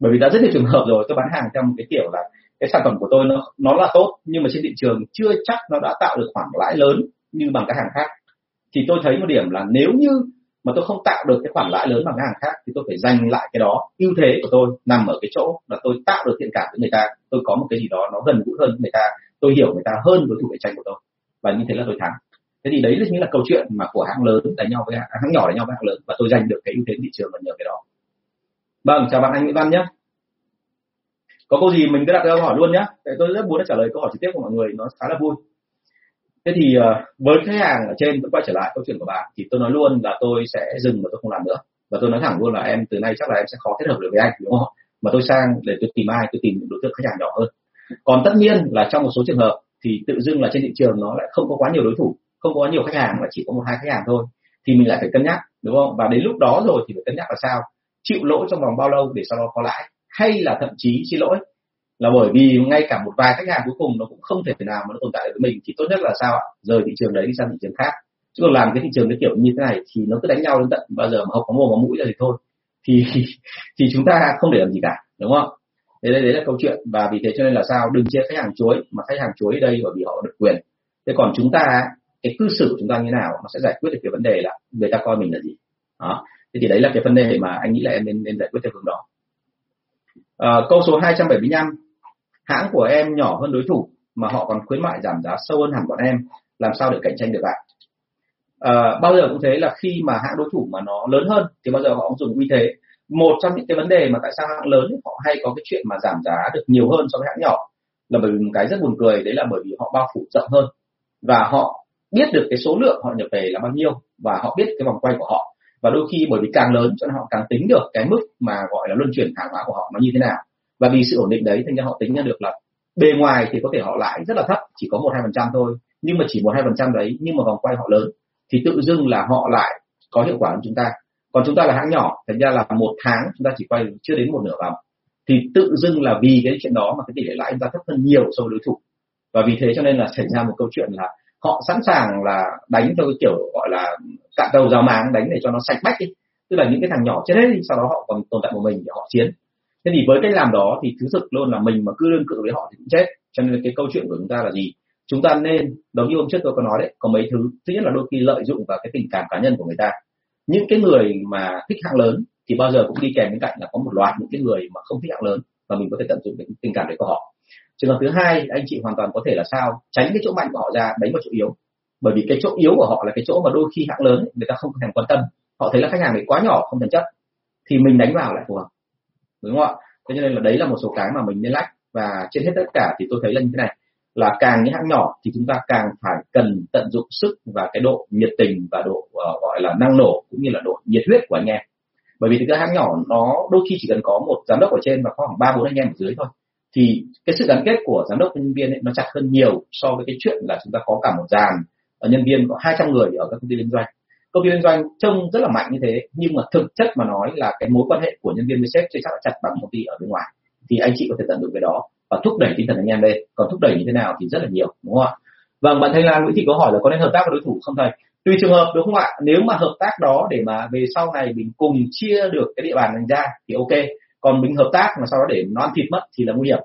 S1: Bởi vì đã rất nhiều trường hợp rồi, tôi bán hàng theo một cái kiểu là cái sản phẩm của tôi nó nó là tốt nhưng mà trên thị trường chưa chắc nó đã tạo được khoản lãi lớn như bằng các hàng khác. Thì tôi thấy một điểm là nếu như mà tôi không tạo được cái khoản lãi lớn bằng các hàng khác thì tôi phải dành lại cái đó. Ưu thế của tôi nằm ở cái chỗ là tôi tạo được thiện cảm với người ta. Tôi có một cái gì đó nó gần gũi hơn với người ta. Tôi hiểu người ta hơn đối thủ cạnh tranh của tôi. Và như thế là tôi thắng. Thế thì đấy là chính là câu chuyện mà của hãng lớn đánh nhau với hãng, hãng nhỏ đánh nhau với hãng lớn. Và tôi giành được cái ưu thế thị trường và nhờ cái đó. Vâng chào bạn anh Nguyễn Văn nhé. Có câu gì mình cứ đặt câu hỏi luôn nhé. Tôi rất muốn trả lời câu hỏi trực tiếp của mọi người. Nó khá là vui thế thì ờ, với khách hàng ở trên vẫn quay trở lại câu chuyện của bạn, thì tôi nói luôn là tôi sẽ dừng và tôi không làm nữa. Và tôi nói thẳng luôn là em từ nay chắc là em sẽ khó kết hợp được với anh, đúng không? Mà tôi sang để tôi tìm ai, tôi tìm những đối tượng khách hàng nhỏ hơn. Còn tất nhiên là trong một số trường hợp thì tự dưng là trên thị trường nó lại không có quá nhiều đối thủ, không có nhiều khách hàng, mà chỉ có một hai khách hàng thôi, thì mình lại phải cân nhắc, đúng không? Và đến lúc đó rồi thì phải cân nhắc là sao? Chịu lỗ trong vòng bao lâu để sau đó có lãi? Hay là thậm chí xin lỗi? Là bởi vì ngay cả một vài khách hàng cuối cùng nó cũng không thể nào mà nó tồn tại được với mình thì tốt nhất là sao ạ? Rời thị trường đấy đi sang thị trường khác. Chứ còn làm cái thị trường cái kiểu như thế này thì nó cứ đánh nhau đến tận bao giờ mà không có mồm có mũi ra thì thôi. Thì thì chúng ta không để làm gì cả đúng không? Thế đấy, đấy là câu chuyện. Và vì thế cho nên là sao? Đừng chia khách hàng chuối mà khách hàng chuối đây bởi vì họ được quyền. Thế còn chúng ta cái cư xử của chúng ta như nào nó sẽ giải quyết được cái vấn đề là người ta coi mình là gì. Đó. Thế thì đấy là cái vấn đề mà anh nghĩ là em nên, nên giải quyết theo hướng đó. À, câu số 275 hãng của em nhỏ hơn đối thủ mà họ còn khuyến mại giảm giá sâu hơn hẳn bọn em. Làm sao để cạnh tranh được ạ? À, bao giờ cũng thế là khi mà hãng đối thủ mà nó lớn hơn thì bao giờ họ cũng dùng uy thế. Một trong những cái vấn đề mà tại sao hãng lớn họ hay có cái chuyện mà giảm giá được nhiều hơn so với hãng nhỏ là bởi vì một cái rất buồn cười đấy là bởi vì họ bao phủ rộng hơn. Và họ biết được cái số lượng họ nhập về là bao nhiêu và họ biết cái vòng quay của họ. Và đôi khi bởi vì càng lớn cho nên họ càng tính được cái mức mà gọi là luân chuyển hàng hóa của họ nó như thế nào và vì sự ổn định đấy, thành ra họ tính ra được là bề ngoài thì có thể họ lãi rất là thấp, chỉ có một hai phần trăm thôi. Nhưng mà chỉ một hai phần trăm đấy, nhưng mà vòng quay họ lớn, thì tự dưng là họ lại có hiệu quả hơn chúng ta. Còn chúng ta là hãng nhỏ, thành ra là một tháng chúng ta chỉ quay chưa đến một nửa vòng. Thì tự dưng là vì cái chuyện đó mà cái tỷ lệ lãi chúng ta thấp hơn nhiều so với đối thủ. Và vì thế cho nên là xảy ra một câu chuyện là họ sẵn sàng là đánh theo cái kiểu gọi là cạn đầu rào máng đánh để cho nó sạch bách đi. Tức là những cái thằng nhỏ chết hết đi, sau đó họ còn tồn tại một mình để họ chiến thế thì với cách làm đó thì thứ thực luôn là mình mà cứ đương cự với họ thì cũng chết. Cho nên cái câu chuyện của chúng ta là gì? Chúng ta nên giống như hôm trước tôi có nói đấy, có mấy thứ thứ nhất là đôi khi lợi dụng vào cái tình cảm cá nhân của người ta. Những cái người mà thích hạng lớn thì bao giờ cũng đi kèm bên cạnh là có một loạt những cái người mà không thích hạng lớn và mình có thể tận dụng cái tình cảm đấy của họ. Trường hợp thứ hai, anh chị hoàn toàn có thể là sao? Tránh cái chỗ mạnh của họ ra, đánh vào chỗ yếu. Bởi vì cái chỗ yếu của họ là cái chỗ mà đôi khi hạng lớn người ta không thèm quan tâm. Họ thấy là khách hàng này quá nhỏ, không thèm chấp. Thì mình đánh vào lại phù hợp đúng không ạ? Thế cho nên là đấy là một số cái mà mình nên lách. Và trên hết tất cả thì tôi thấy là như thế này. Là càng những hãng nhỏ thì chúng ta càng phải cần tận dụng sức và cái độ nhiệt tình và độ uh, gọi là năng nổ cũng như là độ nhiệt huyết của anh em. Bởi vì thực ra hãng nhỏ nó đôi khi chỉ cần có một giám đốc ở trên và khoảng ba bốn anh em ở dưới thôi. Thì cái sự gắn kết của giám đốc và nhân viên ấy, nó chặt hơn nhiều so với cái chuyện là chúng ta có cả một dàn ở nhân viên có 200 người ở các công ty liên doanh công ty liên doanh trông rất là mạnh như thế, nhưng mà thực chất mà nói là cái mối quan hệ của nhân viên với sếp chưa chắc là chặt bằng công ty ở bên ngoài. Thì anh chị có thể tận dụng cái đó và thúc đẩy tinh thần anh em đây. Còn thúc đẩy như thế nào thì rất là nhiều, đúng không ạ? Vâng bạn thanh lan, nguyễn thị có hỏi là có nên hợp tác với đối thủ không thầy? Tùy trường hợp, đúng không ạ? Nếu mà hợp tác đó để mà về sau này mình cùng chia được cái địa bàn này ra thì ok. Còn mình hợp tác mà sau đó để nó ăn thịt mất thì là nguy hiểm.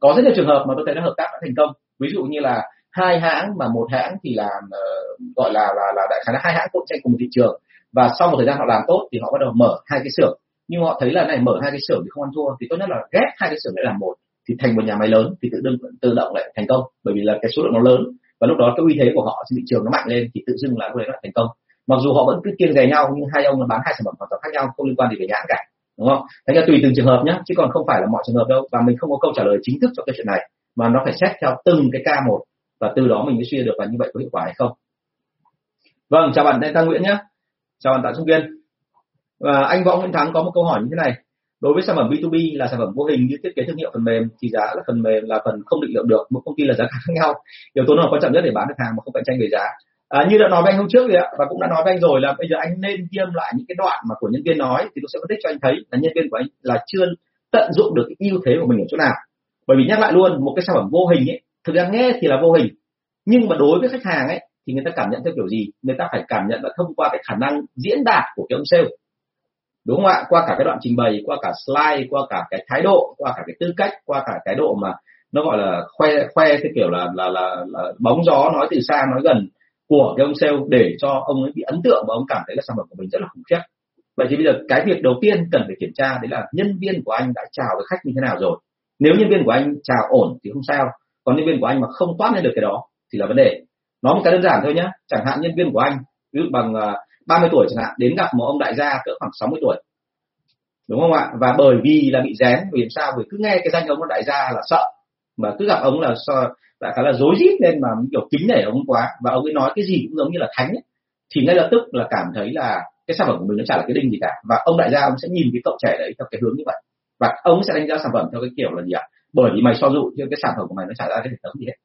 S1: Có rất nhiều trường hợp mà tôi thấy nó hợp tác đã thành công. Ví dụ như là hai hãng mà một hãng thì làm uh, gọi là là là đại khái là hai hãng cạnh tranh cùng thị trường. Và sau một thời gian họ làm tốt thì họ bắt đầu mở hai cái xưởng. Nhưng họ thấy là này mở hai cái xưởng thì không ăn thua. Thì tốt nhất là ghép hai cái xưởng lại làm một thì thành một nhà máy lớn thì tự đương tự động lại thành công. Bởi vì là cái số lượng nó lớn và lúc đó cái uy thế của họ trên thị trường nó mạnh lên thì tự dưng là lúc đấy nó thành công. Mặc dù họ vẫn cứ kiêng rẻ nhau nhưng hai ông là bán hai sản phẩm hoàn toàn khác nhau không liên quan gì về nhãn cả đúng không? Thành ra tùy từng trường hợp nhé chứ còn không phải là mọi trường hợp đâu. Và mình không có câu trả lời chính thức cho cái chuyện này mà nó phải xét theo từng cái ca một và từ đó mình mới suy được là như vậy có hiệu quả hay không. Vâng chào bạn Thanh Tăng Nguyễn nhé. Chào bạn Tạ Trung Kiên. Và anh Võ Nguyễn Thắng có một câu hỏi như thế này. Đối với sản phẩm B2B là sản phẩm vô hình như thiết kế thương hiệu phần mềm thì giá là phần mềm là phần không định lượng được. Một công ty là giá khác nhau. Yếu tố nào quan trọng nhất để bán được hàng mà không cạnh tranh về giá? À, như đã nói với anh hôm trước rồi ạ và cũng đã nói với anh rồi là bây giờ anh nên ghi lại những cái đoạn mà của nhân viên nói thì tôi sẽ phân tích cho anh thấy là nhân viên của anh là chưa tận dụng được cái ưu thế của mình ở chỗ nào. Bởi vì nhắc lại luôn một cái sản phẩm vô hình ấy thực ra nghe thì là vô hình nhưng mà đối với khách hàng ấy thì người ta cảm nhận theo kiểu gì? Người ta phải cảm nhận là thông qua cái khả năng diễn đạt của cái ông sale. Đúng không ạ? Qua cả cái đoạn trình bày qua cả slide qua cả cái thái độ qua cả cái tư cách qua cả cái độ mà nó gọi là khoe khoe theo kiểu là là, là là bóng gió nói từ xa nói gần của cái ông sale để cho ông ấy bị ấn tượng và ông cảm thấy là sản phẩm của mình rất là khủng khiếp. Vậy thì bây giờ cái việc đầu tiên cần phải kiểm tra đấy là nhân viên của anh đã chào với khách như thế nào rồi. Nếu nhân viên của anh chào ổn thì không sao còn nhân viên của anh mà không toát lên được cái đó thì là vấn đề. Nói một cái đơn giản thôi nhé chẳng hạn nhân viên của anh, ví dụ bằng à, 30 tuổi chẳng hạn, đến gặp một ông đại gia cỡ khoảng 60 tuổi. Đúng không ạ? Và bởi vì là bị rén, vì sao? Vì cứ nghe cái danh ông đại gia là sợ. Mà cứ gặp ông là sợ đại khái là rối rít lên mà kiểu kính nể ông quá. Và ông ấy nói cái gì cũng giống như là thánh ấy. thì ngay lập tức là cảm thấy là cái sản phẩm của mình nó chả là cái đinh gì cả. Và ông đại gia ông sẽ nhìn cái cậu trẻ đấy theo cái hướng như vậy. Và ông sẽ đánh giá sản phẩm theo cái kiểu là gì ạ? Bởi vì mày so dụ nhưng cái sản phẩm của mày nó chả ra cái hệ thống gì hết.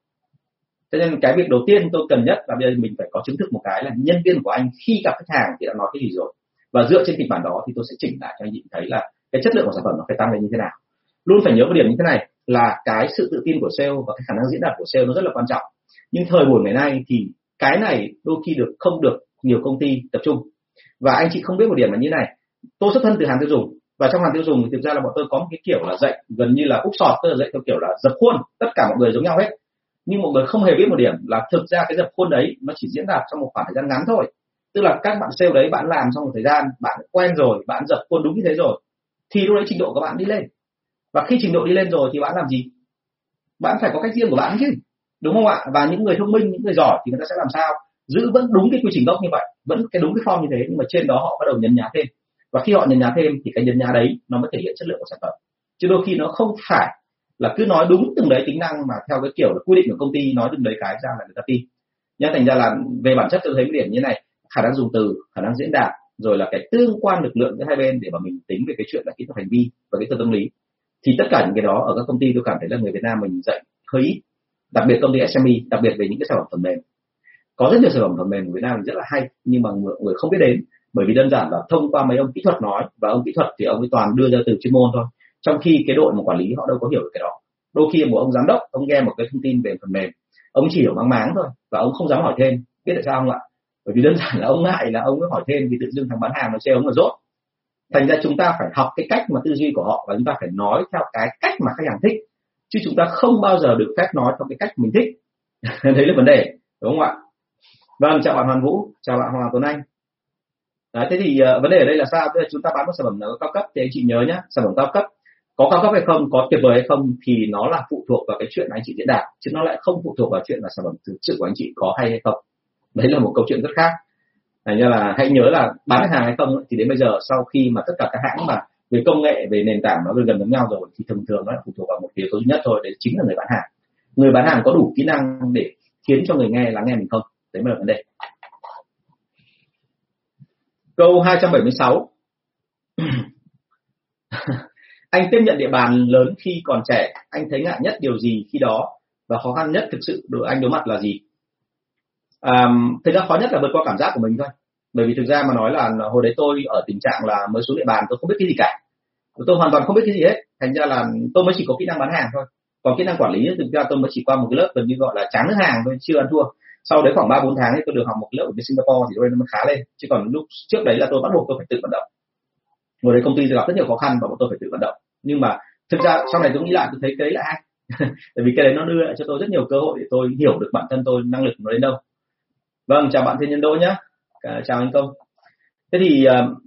S1: Cho nên cái việc đầu tiên tôi cần nhất là bây giờ mình phải có chứng thực một cái là nhân viên của anh khi gặp khách hàng thì đã nói cái gì rồi. Và dựa trên kịch bản đó thì tôi sẽ chỉnh lại cho anh chị thấy là cái chất lượng của sản phẩm nó phải tăng lên như thế nào. Luôn phải nhớ một điểm như thế này là cái sự tự tin của sale và cái khả năng diễn đạt của sale nó rất là quan trọng. Nhưng thời buổi ngày nay thì cái này đôi khi được không được nhiều công ty tập trung. Và anh chị không biết một điểm là như này. Tôi xuất thân từ hàng tiêu dùng và trong hàng tiêu dùng thì thực ra là bọn tôi có một cái kiểu là dạy gần như là úp sọt, tức là dạy theo kiểu là dập khuôn, tất cả mọi người giống nhau hết. Nhưng mọi người không hề biết một điểm là thực ra cái dập khuôn đấy nó chỉ diễn đạt trong một khoảng thời gian ngắn thôi. Tức là các bạn sale đấy bạn làm trong một thời gian, bạn quen rồi, bạn dập khuôn đúng như thế rồi, thì lúc đấy trình độ của bạn đi lên. Và khi trình độ đi lên rồi thì bạn làm gì? Bạn phải có cách riêng của bạn chứ, đúng không ạ? Và những người thông minh, những người giỏi thì người ta sẽ làm sao? Giữ vẫn đúng cái quy trình gốc như vậy, vẫn cái đúng cái form như thế, nhưng mà trên đó họ bắt đầu nhấn nhá thêm và khi họ nhấn nhá thêm thì cái nhấn nhá đấy nó mới thể hiện chất lượng của sản phẩm. Chứ đôi khi nó không phải là cứ nói đúng từng đấy tính năng mà theo cái kiểu là quy định của công ty nói từng đấy cái ra là người ta tin. Nhưng thành ra là về bản chất tôi thấy cái điểm như này, khả năng dùng từ, khả năng diễn đạt, rồi là cái tương quan lực lượng giữa hai bên để mà mình tính về cái chuyện là kỹ thuật hành vi và kỹ thuật tâm lý. Thì tất cả những cái đó ở các công ty tôi cảm thấy là người Việt Nam mình dạy hơi ít, đặc biệt công ty SME đặc biệt về những cái sản phẩm phần mềm. Có rất nhiều sản phẩm phần mềm của Việt Nam rất là hay nhưng mà người không biết đến bởi vì đơn giản là thông qua mấy ông kỹ thuật nói và ông kỹ thuật thì ông ấy toàn đưa ra từ chuyên môn thôi. Trong khi cái đội mà quản lý họ đâu có hiểu được cái đó. Đôi khi một ông giám đốc, ông nghe một cái thông tin về phần mềm, ông chỉ hiểu mang máng thôi và ông không dám hỏi thêm. Biết tại sao không ạ? Bởi vì đơn giản là ông ngại là ông cứ hỏi thêm thì tự dưng thằng bán hàng nó chê ông là rốt. Thành ra chúng ta phải học cái cách mà tư duy của họ và chúng ta phải nói theo cái cách mà khách hàng thích. Chứ chúng ta không bao giờ được phép nói theo cái cách mình thích. Đấy là vấn đề, đúng không ạ? Vâng chào bạn Hoàn Vũ, chào bạn Hoàng Tuấn Anh đấy, thế thì uh, vấn đề ở đây là sao? Tức là chúng ta bán một sản phẩm nào cao cấp thì anh chị nhớ nhé sản phẩm cao cấp có cao cấp hay không có tuyệt vời hay không thì nó là phụ thuộc vào cái chuyện anh chị diễn đạt chứ nó lại không phụ thuộc vào chuyện là sản phẩm thực sự của anh chị có hay hay không. Đấy là một câu chuyện rất khác. Thành ra là hãy nhớ là bán hàng hay không thì đến bây giờ sau khi mà tất cả các hãng mà về công nghệ về nền tảng nó gần gần giống nhau rồi thì thường thường nó phụ thuộc vào một yếu tố duy nhất thôi đấy chính là người bán hàng. Người bán hàng có đủ kỹ năng để khiến cho người nghe lắng nghe mình không? Đấy mới là vấn đề câu 276 anh tiếp nhận địa bàn lớn khi còn trẻ. Anh thấy ngại nhất điều gì khi đó? Và khó khăn nhất thực sự đối anh đối mặt là gì? À, thực ra khó nhất là vượt qua cảm giác của mình thôi. Bởi vì thực ra mà nói là hồi đấy tôi ở tình trạng là mới xuống địa bàn tôi không biết cái gì cả. Tôi hoàn toàn không biết cái gì hết. Thành ra là tôi mới chỉ có kỹ năng bán hàng thôi. Còn kỹ năng quản lý thực ra tôi mới chỉ qua một cái lớp gần như gọi là trắng nước hàng thôi chưa ăn thua sau đấy khoảng ba bốn tháng thì tôi được học một lớp ở bên Singapore thì tôi nó mới khá lên. Chứ còn lúc trước đấy là tôi bắt buộc tôi phải tự vận động. Ngồi đấy công ty gặp rất nhiều khó khăn và bọn tôi phải tự vận động. Nhưng mà thực ra sau này tôi nghĩ lại tôi thấy cái đấy là hay. Tại vì cái đấy nó đưa lại cho tôi rất nhiều cơ hội để tôi hiểu được bản thân tôi năng lực nó đến đâu. Vâng chào bạn thiên nhân đỗ nhé chào anh công. Thế thì uh,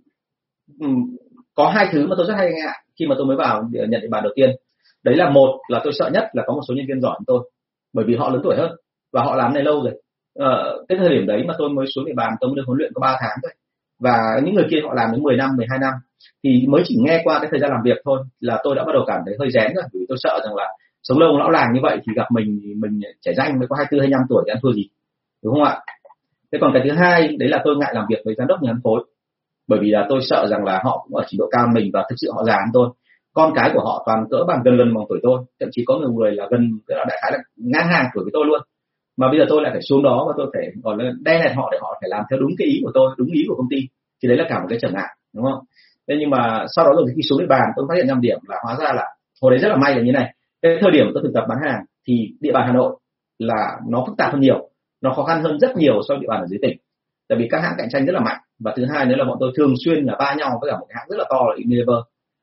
S1: có hai thứ mà tôi rất hay ngại khi mà tôi mới vào ờ, nhận địa bàn đầu tiên. Đấy là một là tôi sợ nhất là có một số nhân viên giỏi hơn tôi. Bởi vì họ lớn tuổi hơn và họ làm này lâu rồi ờ, cái thời điểm đấy mà tôi mới xuống địa bàn tôi mới được huấn luyện có 3 tháng thôi. Và những người kia họ làm đến 10 năm 12 năm. Thì mới chỉ nghe qua cái thời gian làm việc thôi là tôi đã bắt đầu cảm thấy hơi rén rồi. Vì tôi sợ rằng là sống lâu lão làng như vậy thì gặp mình mình trẻ danh mới có 24 25 tuổi thì ăn thua gì đúng không ạ? Thế còn cái thứ hai đấy là tôi ngại làm việc với giám đốc nhà phân phối. Bởi vì là tôi sợ rằng là họ cũng ở trình độ cao mình và thực sự họ già hơn tôi. Con cái của họ toàn cỡ bằng gần lần bằng tuổi tôi. Thậm chí có nhiều người là gần đại khái là ngang hàng tuổi với tôi luôn mà bây giờ tôi lại phải xuống đó và tôi phải còn đe hẹn họ để họ phải làm theo đúng cái ý của tôi, đúng ý của công ty. Thì đấy là cả một cái trở ngại, đúng không? Thế nhưng mà sau đó rồi khi xuống địa bàn, tôi phát hiện năm điểm là hóa ra là hồi đấy rất là may là như này. Cái thời điểm tôi thực tập bán hàng thì địa bàn hà nội là nó phức tạp hơn nhiều, nó khó khăn hơn rất nhiều so với địa bàn ở dưới tỉnh. Tại vì các hãng cạnh tranh rất là mạnh và thứ hai nữa là bọn tôi thường xuyên là va nhau với cả một cái hãng rất là to là Unilever.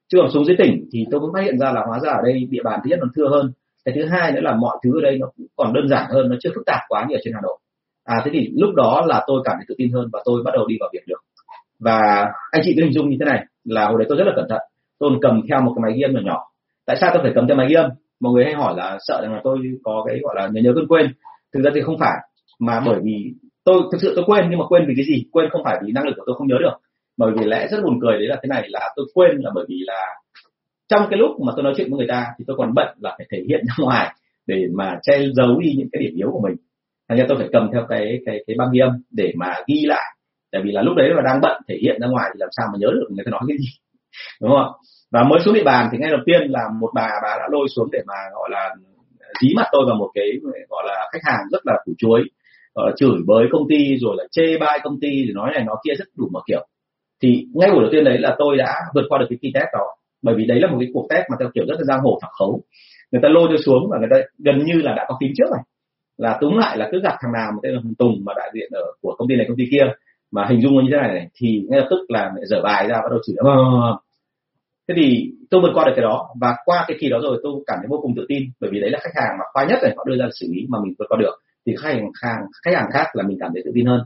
S1: Chứ còn xuống dưới tỉnh thì tôi cũng phát hiện ra là hóa ra ở đây địa bàn thứ nhất nó thưa hơn cái thứ hai nữa là mọi thứ ở đây nó cũng còn đơn giản hơn, nó chưa phức tạp quá như ở trên hà nội. À thế thì lúc đó là tôi cảm thấy tự tin hơn và tôi bắt đầu đi vào việc được. Và anh chị cứ hình dung như thế này, là hồi đấy tôi rất là cẩn thận. Tôi cầm theo một cái máy ghi âm nhỏ nhỏ. Tại sao tôi phải cầm theo máy ghi âm? Mọi người hay hỏi là sợ rằng là tôi có cái, gọi là, nhớ nhớ quên quên. Thực ra thì không phải, mà bởi vì tôi, thực sự tôi quên, nhưng mà quên vì cái gì? Quên không phải vì năng lực của tôi không nhớ được. Bởi vì lẽ rất buồn cười đấy là thế này, là tôi quên là bởi vì là trong cái lúc mà tôi nói chuyện với người ta thì tôi còn bận là phải thể hiện ra ngoài để mà che giấu đi những cái điểm yếu của mình. Thành ra tôi phải cầm theo cái cái cái băng ghi âm để mà ghi lại. Tại vì là lúc đấy là đang bận thể hiện ra ngoài thì làm sao mà nhớ được người ta nói cái gì, đúng không và mới xuống địa bàn thì ngay đầu tiên là một bà bà đã lôi xuống để mà, gọi là, dí mặt tôi vào một cái, gọi là, khách hàng rất là củ chuối, gọi là, chửi bới công ty rồi là chê bai công ty rồi nói này nói kia rất đủ mọi kiểu. Thì ngay buổi đầu tiên đấy là tôi đã vượt qua được cái kỳ test đó bởi vì đấy là một cái cuộc test mà theo kiểu rất là giang hồ thẳng khấu. Người ta lôi tôi xuống và người ta gần như là đã có tính trước rồi. Là túm lại là cứ gặp thằng nào một tên là hùng tùng mà đại diện ở của công ty này công ty kia mà hình dung như thế này, này thì ngay lập tức là dở bài ra bắt đầu chửi. Ờ. Thế thì tôi vượt qua được cái đó và qua cái kỳ đó rồi tôi cảm thấy vô cùng tự tin bởi vì đấy là khách hàng mà khoa nhất này họ đưa ra xử lý mà mình vượt qua được. Thì khách hàng khách hàng khác là mình cảm thấy tự tin hơn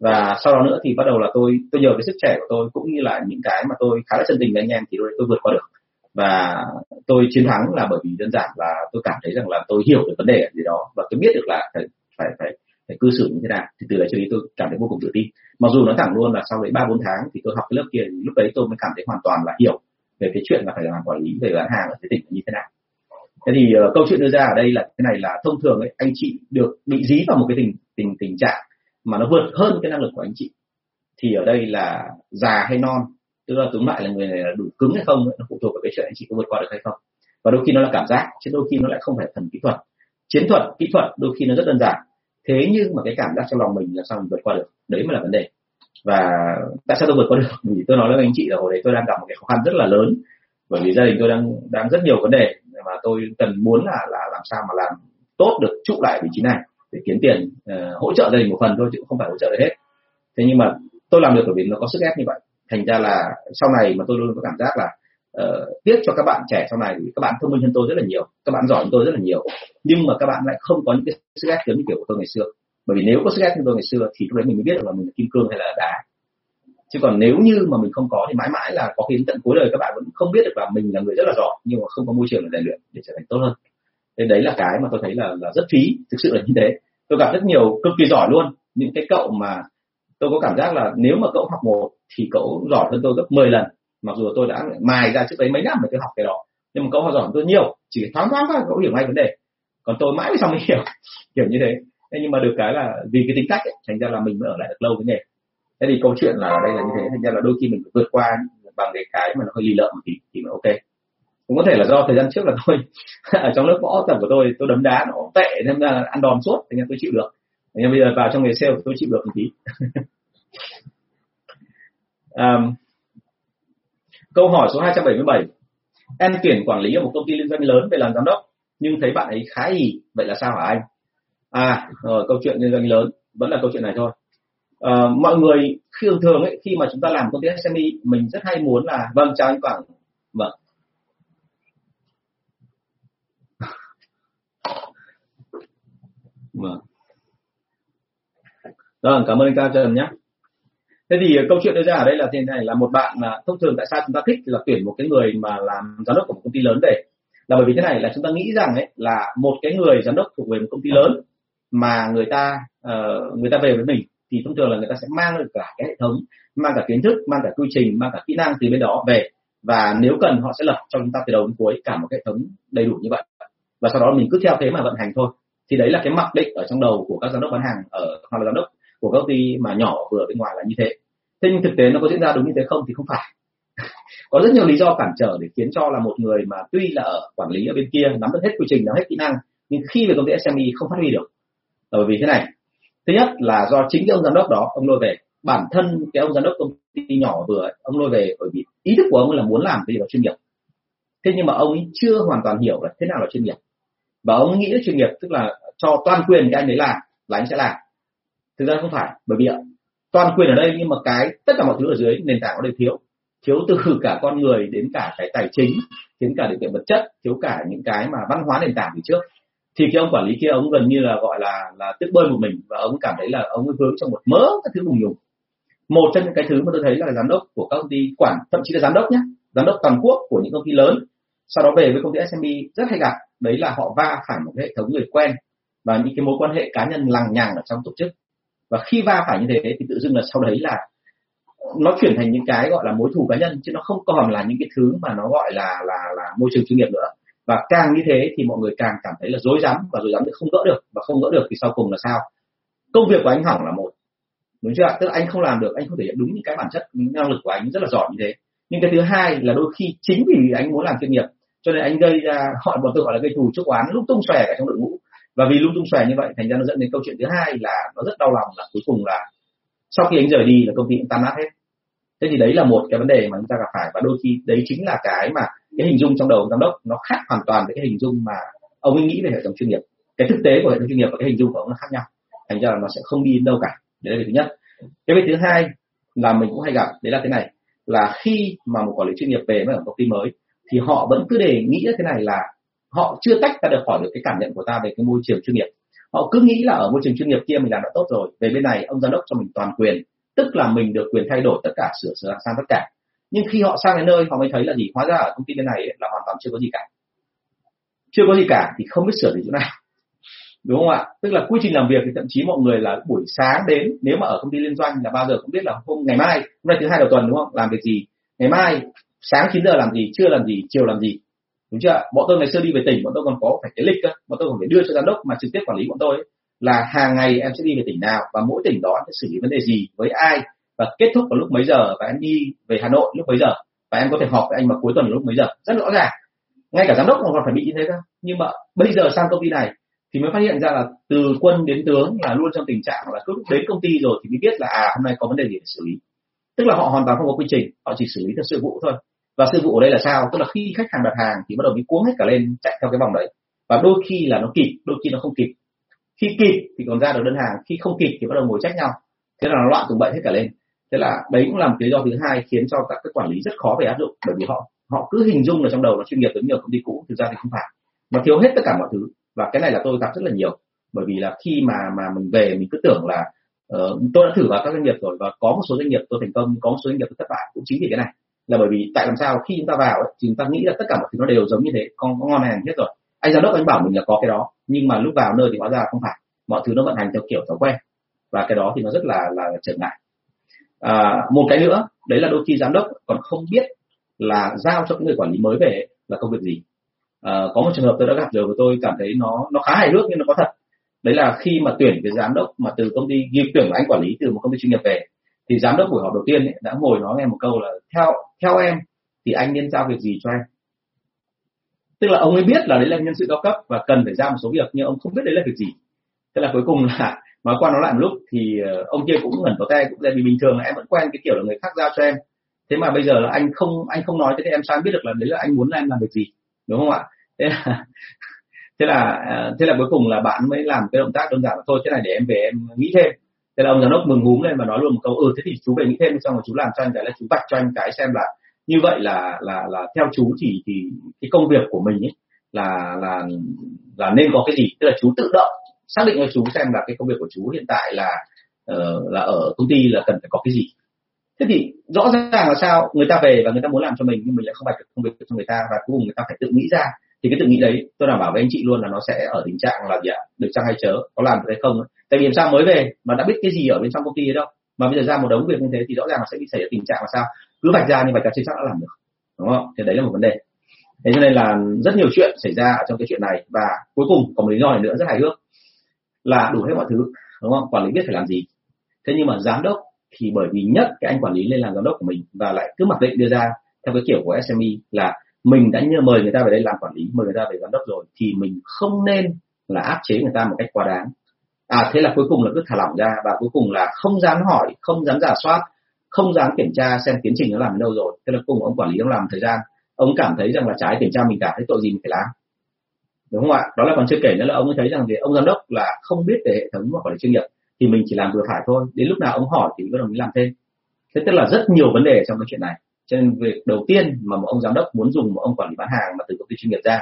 S1: và sau đó nữa thì bắt đầu là tôi tôi nhờ cái sức trẻ của tôi cũng như là những cái mà tôi khá là chân tình với anh em thì tôi, tôi vượt qua được. Và tôi chiến thắng là bởi vì đơn giản là tôi cảm thấy rằng là tôi hiểu được vấn đề gì đó và tôi biết được là phải phải phải phải cư xử như thế nào. Thì từ đấy cho đi tôi cảm thấy vô cùng tự tin. Mặc dù nói thẳng luôn là sau đấy ba bốn tháng thì tôi học cái lớp kia thì lúc đấy tôi mới cảm thấy hoàn toàn là hiểu về cái chuyện là phải làm quản lý về bán hàng ở cái tỉnh như thế nào. Thế thì uh, câu chuyện đưa ra ở đây là cái này là thông thường ấy, anh chị được bị dí vào một cái tình tình tình trạng mà nó vượt hơn cái năng lực của anh chị, thì ở đây là già hay non, tức là túm lại là người này là đủ cứng hay không nó phụ thuộc vào cái chuyện anh chị có vượt qua được hay không. Và đôi khi nó là cảm giác, chứ đôi khi nó lại không phải thần kỹ thuật. Chiến thuật, kỹ thuật đôi khi nó rất đơn giản. Thế nhưng mà cái cảm giác trong lòng mình là sao mình vượt qua được? Đấy mới là vấn đề. Và tại sao tôi vượt qua được? Vì tôi nói với anh chị là hồi đấy tôi đang gặp một cái khó khăn rất là lớn. Bởi vì gia đình tôi đang đang rất nhiều vấn đề, mà tôi cần muốn là là làm sao mà làm tốt được trụ lại vị trí này để kiếm tiền uh, hỗ trợ gia đình một phần thôi chứ không phải hỗ trợ hết. Thế nhưng mà tôi làm được bởi vì nó có sức ép như vậy. Thành ra là sau này mà tôi luôn có cảm giác là uh, tiếc cho các bạn trẻ sau này vì các bạn thông minh hơn tôi rất là nhiều các bạn giỏi hơn tôi rất là nhiều. Nhưng mà các bạn lại không có những cái sức ép giống như kiểu của tôi ngày xưa. Bởi vì nếu có sức ép như tôi ngày xưa thì lúc đấy mình mới biết được là mình là kim cương hay là đá. Chứ còn nếu như mà mình không có thì mãi mãi là có khi đến tận cuối đời các bạn vẫn không biết được là mình là người rất là giỏi nhưng mà không có môi trường để rèn luyện để trở thành tốt hơn thế đấy là cái mà tôi thấy là là rất phí thực sự là như thế. Tôi gặp rất nhiều cực kỳ giỏi luôn. Những cái cậu mà tôi có cảm giác là nếu mà cậu học một thì cậu giỏi hơn tôi gấp 10 lần. Mặc dù tôi đã mài ra trước đấy mấy năm mà tôi học cái đó nhưng mà cậu học giỏi hơn tôi nhiều. Chỉ thoáng thoáng thôi cậu hiểu ngay vấn đề. Còn tôi mãi sau mới hiểu. Kiểu như thế. Thế nhưng mà được cái là vì cái tính cách ấy, thành ra là mình mới ở lại được lâu với nghề. Thế thì câu chuyện là ở đây là như thế. Thành ra là đôi khi mình vượt qua bằng cái cái mà nó hơi lì lợm một tí thì mới ok cũng có thể là do thời gian trước là tôi ở trong lớp võ tập của tôi tôi đấm đá nó tệ nên là ăn đòn suốt nên tôi chịu được. Nhưng bây giờ vào trong nghề sale tôi chịu được một tí. Um, câu hỏi số 277 em tuyển quản lý ở một công ty liên doanh lớn về làm giám đốc nhưng thấy bạn ấy khá ì vậy là sao hả anh? À rồi câu chuyện liên doanh lớn vẫn là câu chuyện này thôi. À, mọi người khi thường thường ấy khi mà chúng ta làm công ty SME mình rất hay muốn là vâng chào anh Quảng. Vâng. Vâng. Rồi cảm ơn anh Cao Trần nhé. Thế thì ờ, câu chuyện đưa ra ở đây là thế này là một bạn là thông thường tại sao chúng ta thích là tuyển một cái người mà làm giám đốc của một công ty lớn về? Là bởi vì thế này là chúng ta nghĩ rằng ấy là một cái người giám đốc thuộc về một công ty lớn mà người ta uh, người ta về với mình thì thông thường là người ta sẽ mang được cả cái hệ thống mang cả kiến thức mang cả quy trình mang cả kỹ năng từ bên đó về. Và nếu cần họ sẽ lập cho chúng ta từ đầu đến cuối cả một hệ thống đầy đủ như vậy. Và sau đó mình cứ theo thế mà vận hành thôi thì đấy là cái mặc định ở trong đầu của các giám đốc bán hàng, ở hoặc là giám đốc của công ty mà nhỏ vừa bên ngoài là như thế. Thế nhưng thực tế nó có diễn ra đúng như thế không thì không phải. Có rất nhiều lý do cản trở để khiến cho là một người mà tuy là ở quản lý ở bên kia, nắm được hết quy trình, nắm hết kỹ năng, nhưng khi về công ty SME không phát huy được. Là bởi vì thế này, thứ nhất là do chính cái ông giám đốc đó, ông lôi về. Bản thân cái ông giám đốc công ty nhỏ vừa ông lôi về bởi vì ý thức của ông là muốn làm cái gì đó chuyên nghiệp. Thế nhưng mà ông ấy chưa hoàn toàn hiểu là thế nào là chuyên nghiệp. Và ông nghĩ là chuyên nghiệp, tức là cho toàn quyền cái anh ấy làm là anh sẽ làm. Thực ra không phải, bởi vì toàn quyền ở đây nhưng mà cái tất cả mọi thứ ở dưới, nền tảng nó đều thiếu. Thiếu từ cả con người đến cả cái tài chính, đến cả điều kiện vật chất, thiếu cả những cái mà văn hóa nền tảng từ trước. Thì cái ông quản lý kia, ông gần như là gọi là là tức bơi một mình và ông cảm thấy là ông hướng trong một mớ các thứ bùng nhùng. Một trong những cái thứ mà tôi thấy là giám đốc của các công ty quản, thậm chí là giám đốc nhé giám đốc toàn quốc của những công ty lớn, sau đó về với công ty SME rất hay gặp. Đấy là họ va phải một hệ thống người quen và những cái mối quan hệ cá nhân lằng nhằng ở trong tổ chức. Và khi va phải như thế thì tự dưng là sau đấy là nó chuyển thành những cái gọi là mối thù cá nhân, chứ nó không còn là những cái thứ mà nó gọi là là là môi trường chuyên nghiệp nữa. Và càng như thế thì mọi người càng cảm thấy là dối rắm, và dối rắm thì không gỡ được, và không gỡ được thì sau cùng là sao? Công việc của anh hỏng là một. Đúng chưa tức là anh không làm được, anh không thể hiện đúng những cái bản chất, những năng lực của anh rất là giỏi như thế. Nhưng cái thứ hai là đôi khi chính vì anh muốn làm chuyên nghiệp, cho nên anh gây ra, họ, bọn tôi gọi là gây thù chuốc oán lúc tung xòe cả trong đội ngũ và vì lung tung xòe như vậy, thành ra nó dẫn đến câu chuyện thứ hai là nó rất đau lòng là cuối cùng là sau khi anh rời đi là công ty cũng tan nát hết. Thế thì đấy là một cái vấn đề mà chúng ta gặp phải và đôi khi đấy chính là cái mà cái hình dung trong đầu giám đốc nó khác hoàn toàn với cái hình dung mà ông ấy nghĩ về hệ thống chuyên nghiệp. Cái thực tế của hệ thống chuyên nghiệp và cái hình dung của ông nó khác nhau. Thành ra là nó sẽ không đi đến đâu cả. Đấy là cái thứ nhất. Cái việc thứ hai là mình cũng hay gặp, đấy là thế này, là khi mà một quản lý chuyên nghiệp về với ở công ty mới thì họ vẫn cứ để nghĩ thế này là họ chưa tách ra được khỏi được cái cảm nhận của ta về cái môi trường chuyên nghiệp. Họ cứ nghĩ là ở môi trường chuyên nghiệp kia mình làm đã tốt rồi, về bên này ông giám đốc cho mình toàn quyền, tức là mình được quyền thay đổi tất cả sửa sửa sang tất cả. Nhưng khi họ sang đến nơi, họ mới thấy là gì? Hóa ra ở công ty bên này là hoàn toàn chưa có gì cả. Chưa có gì cả thì không biết sửa gì chỗ nào. Đúng không ạ? Tức là quy trình làm việc thì thậm chí mọi người là buổi sáng đến, nếu mà ở công ty liên doanh là bao giờ cũng biết là hôm, ngày mai, hôm nay thứ hai đầu tuần đúng không? Làm việc gì? Ngày mai, sáng 9 giờ làm gì Chưa làm gì, chiều làm gì? Đúng chưa bọn tôi ngày xưa đi về tỉnh bọn tôi còn có phải cái lịch cơ. Bọn tôi còn phải đưa cho giám đốc mà trực tiếp quản lý bọn tôi ấy, là hàng ngày em sẽ đi về tỉnh nào và mỗi tỉnh đó em sẽ xử lý vấn đề gì với ai và kết thúc vào lúc mấy giờ và em đi về Hà Nội lúc mấy giờ. Và em có thể họp với anh vào cuối tuần lúc mấy giờ. Rất rõ ràng. Ngay cả giám đốc còn phải bị như thế cơ. Nhưng mà bây giờ sang công ty này thì mới phát hiện ra là từ quân đến tướng là luôn trong tình trạng là cứ đến công ty rồi thì mới biết là à hôm nay có vấn đề gì để xử lý. Tức là họ hoàn toàn không có quy trình họ chỉ xử lý theo sự vụ thôi và sự vụ ở đây là sao? Tức là khi khách hàng đặt hàng thì bắt đầu mới cuống hết cả lên chạy theo cái vòng đấy. Và đôi khi là nó kịp đôi khi nó không kịp. Khi kịp thì còn ra được đơn hàng khi không kịp thì bắt đầu ngồi trách nhau. Thế là nó loạn tùng bậy hết cả lên. Thế là đấy cũng là một lý do thứ hai khiến cho các cái quản lý rất khó về áp dụng bởi vì họ họ cứ hình dung là trong đầu nó chuyên nghiệp giống như ở công ty cũ thực ra thì không phải. Nó thiếu hết tất cả mọi thứ. Và cái này là tôi gặp rất là nhiều bởi vì là khi mà mà mình về mình cứ tưởng là uh, tôi đã thử vào các doanh nghiệp rồi và có một số doanh nghiệp tôi thành công có một số doanh nghiệp tôi thất bại cũng chính vì cái này là bởi vì tại làm sao khi chúng ta vào ấy, thì chúng ta nghĩ là tất cả mọi thứ nó đều giống như thế con có ngon hàng hết rồi. Anh giám đốc anh bảo mình là có cái đó nhưng mà lúc vào nơi thì hóa ra không phải. Mọi thứ nó vận hành theo kiểu thói quen và cái đó thì nó rất là là trở ngại. À, một cái nữa đấy là đôi khi giám đốc còn không biết là giao cho người quản lý mới về là công việc gì. À, có một trường hợp tôi đã gặp rồi và tôi cảm thấy nó nó khá hài hước nhưng nó có thật. Đấy là khi mà tuyển cái giám đốc mà từ công ty ghi tuyển anh quản lý từ một công ty chuyên nghiệp về thì giám đốc buổi họp đầu tiên ấy, đã ngồi nói em một câu là theo theo em thì anh nên giao việc gì cho em? Tức là ông ấy biết là đấy là nhân sự cao cấp và cần phải giao một số việc nhưng ông không biết đấy là việc gì. Thế là cuối cùng là nói qua nói lại một lúc thì ờ, ông kia cũng ngẩn vào tay cũng là vì bình thường là em vẫn quen cái kiểu là người khác giao cho em. Thế mà bây giờ là anh không anh không nói thế thì em sao em biết được là đấy là anh muốn là em làm việc gì đúng không ạ? Thế là thế là ờ, thế là cuối cùng là bạn mới làm cái động tác đơn giản là thôi thế này để em về em nghĩ thêm thế là ông giám đốc mừng húm lên và nói luôn một câu ừ thế thì chú về nghĩ thêm xong rồi chú làm cho anh cái là chú vạch cho anh cái xem là như vậy là là là theo chú thì thì cái công việc của mình ấy là là là nên có cái gì? Tức là chú tự động xác định cho chú xem là cái công việc của chú hiện tại là uh, là ở công ty là cần phải có cái gì. Thế thì rõ ràng là sao? Người ta về và người ta muốn làm cho mình nhưng mình lại không bạch được công việc cho người ta và cuối cùng người ta phải tự nghĩ ra. Thì cái tự nghĩ đấy tôi đảm bảo với anh chị luôn là nó sẽ ở tình trạng là gì ạ? Được chăng hay chớ? Có làm được hay không tại vì làm sao mới về mà đã biết cái gì ở bên trong công ty ấy đâu. Mà bây giờ ra một đống việc như thế thì rõ ràng là sẽ bị xảy ra tình trạng là sao? Cứ vạch ra nhưng vạch ra chưa chắc đã làm được. Đúng không? Thì đấy là một vấn đề. Thế cho nên là rất nhiều chuyện xảy ra trong cái chuyện này. Và cuối cùng còn một lý do này nữa rất hài hước là đủ hết mọi thứ. Đúng không? Quản lý biết phải làm gì. Thế nhưng mà giám đốc thì bởi vì nhất cái anh quản lý lên làm giám đốc của mình và lại cứ mặc định đưa ra theo cái kiểu của SME là mình đã nhờ mời người ta về đây làm quản lý, mời người ta về giám đốc rồi thì mình không nên là áp chế người ta một cách quá đáng à thế là cuối cùng là cứ thả lỏng ra và cuối cùng là không dám hỏi, không dám giả soát, không dám kiểm tra xem tiến trình nó làm đến đâu rồi. Thế là cùng ông quản lý ông làm thời gian. Ông cảm thấy rằng là trái kiểm tra mình cả thấy tội gì mình phải làm? Đúng không ạ? Đó là còn chưa kể nữa là ông ấy thấy rằng thì ông giám đốc là không biết về hệ thống và quản lý chuyên nghiệp thì mình chỉ làm vừa phải thôi. Đến lúc nào ông hỏi thì bắt đầu mới làm thêm. Thế tức là rất nhiều vấn đề trong cái chuyện này. Cho nên việc đầu tiên mà một ông giám đốc muốn dùng một ông quản lý bán hàng mà từ công ty chuyên nghiệp ra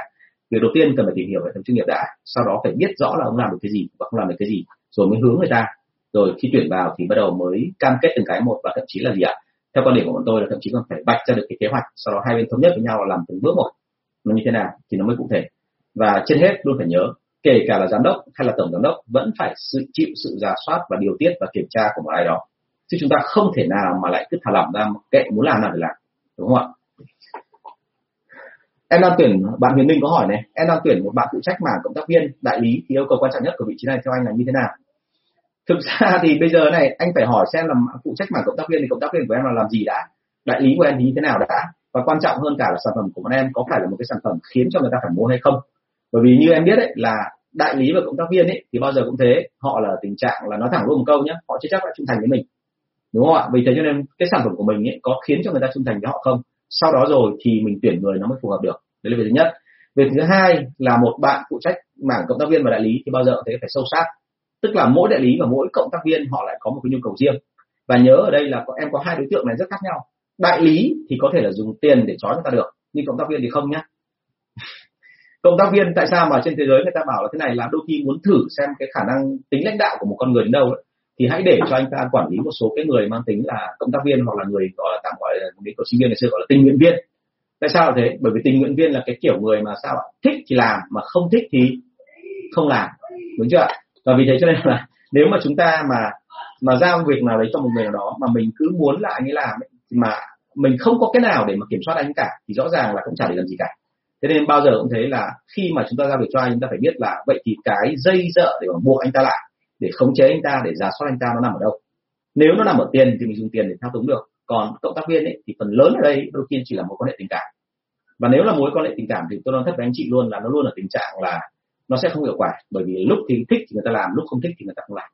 S1: việc đầu tiên cần phải tìm hiểu hệ thống chuyên nghiệp đã, sau đó phải biết rõ là ông làm được cái gì và không làm được cái gì, rồi mới hướng người ta. Rồi khi tuyển vào thì bắt đầu mới cam kết từng cái một và thậm chí là gì ạ? Theo quan điểm của bọn tôi là thậm chí còn phải vạch ra được cái kế hoạch, sau đó hai bên thống nhất với nhau là làm từng bước một. Nó như thế nào thì nó mới cụ thể. Và trên hết luôn phải nhớ, kể cả là giám đốc hay là tổng giám đốc vẫn phải sự chịu sự giả soát và điều tiết và kiểm tra của một ai đó. Chứ chúng ta không thể nào mà lại cứ thả lỏng ra kệ muốn làm nào thì làm, đúng không ạ? Em đang tuyển, bạn Huyền Minh có hỏi này, em đang tuyển một bạn phụ trách mảng cộng tác viên, đại lý, thì yêu cầu quan trọng nhất của vị trí này theo anh là như thế nào? Thực ra thì bây giờ này, anh phải hỏi xem là phụ trách mảng cộng tác viên thì cộng tác viên của em là làm gì đã, đại lý của em thì như thế nào đã, và quan trọng hơn cả là sản phẩm của bọn em có phải là một cái sản phẩm khiến cho người ta phải mua hay không? Bởi vì như em biết đấy là đại lý và cộng tác viên ấy, thì bao giờ cũng thế, họ là tình trạng là nói thẳng luôn một câu nhé họ chưa chắc đã trung thành với mình. Đúng không ạ? Vì thế cho nên cái sản phẩm của mình ấy, có khiến cho người ta trung thành với họ không? Sau đó rồi thì mình tuyển người nó mới phù hợp được. Đấy là việc thứ nhất. Việc thứ hai là một bạn phụ trách mảng cộng tác viên và đại lý thì bao giờ cũng thế phải sâu sát. Tức là mỗi đại lý và mỗi cộng tác viên họ lại có một cái nhu cầu riêng. Và nhớ ở đây là em có hai đối tượng này rất khác nhau. Đại lý thì có thể là dùng tiền để trói người ta được, nhưng cộng tác viên thì không nhá. Cộng tác viên tại sao mà trên thế giới người ta bảo là thế này là đôi khi muốn thử xem cái khả năng tính lãnh đạo của một con người đến đâu đấy thì hãy để cho anh ta quản lý một số cái người mang tính là cộng tác viên hoặc là người gọi là tạm gọi là một cái sinh viên ngày xưa gọi là tình nguyện viên. Tại sao thế? Bởi vì tình nguyện viên là cái kiểu người mà sao ạ? Thích thì làm mà không thích thì không làm. Đúng chưa và vì thế cho nên là nếu mà chúng ta mà mà giao việc nào đấy cho một người nào đó mà mình cứ muốn là anh ấy làm ấy, mà mình không có cái nào để mà kiểm soát anh cả thì rõ ràng là cũng chả để làm gì cả. Thế nên bao giờ cũng thấy là khi mà chúng ta giao việc cho anh chúng ta phải biết là vậy thì cái dây dợ để mà buộc anh ta lại để khống chế anh ta, để giả soát anh ta, nó nằm ở đâu? Nếu nó nằm ở tiền thì mình dùng tiền để thao túng được. Còn cộng tác viên ấy, thì phần lớn ở đây đôi khi chỉ là mối quan hệ tình cảm. Và nếu là mối quan hệ tình cảm thì tôi nói thật với anh chị luôn là nó luôn ở tình trạng là nó sẽ không hiệu quả. Bởi vì lúc thì thích thì người ta làm, lúc không thích thì người ta không làm.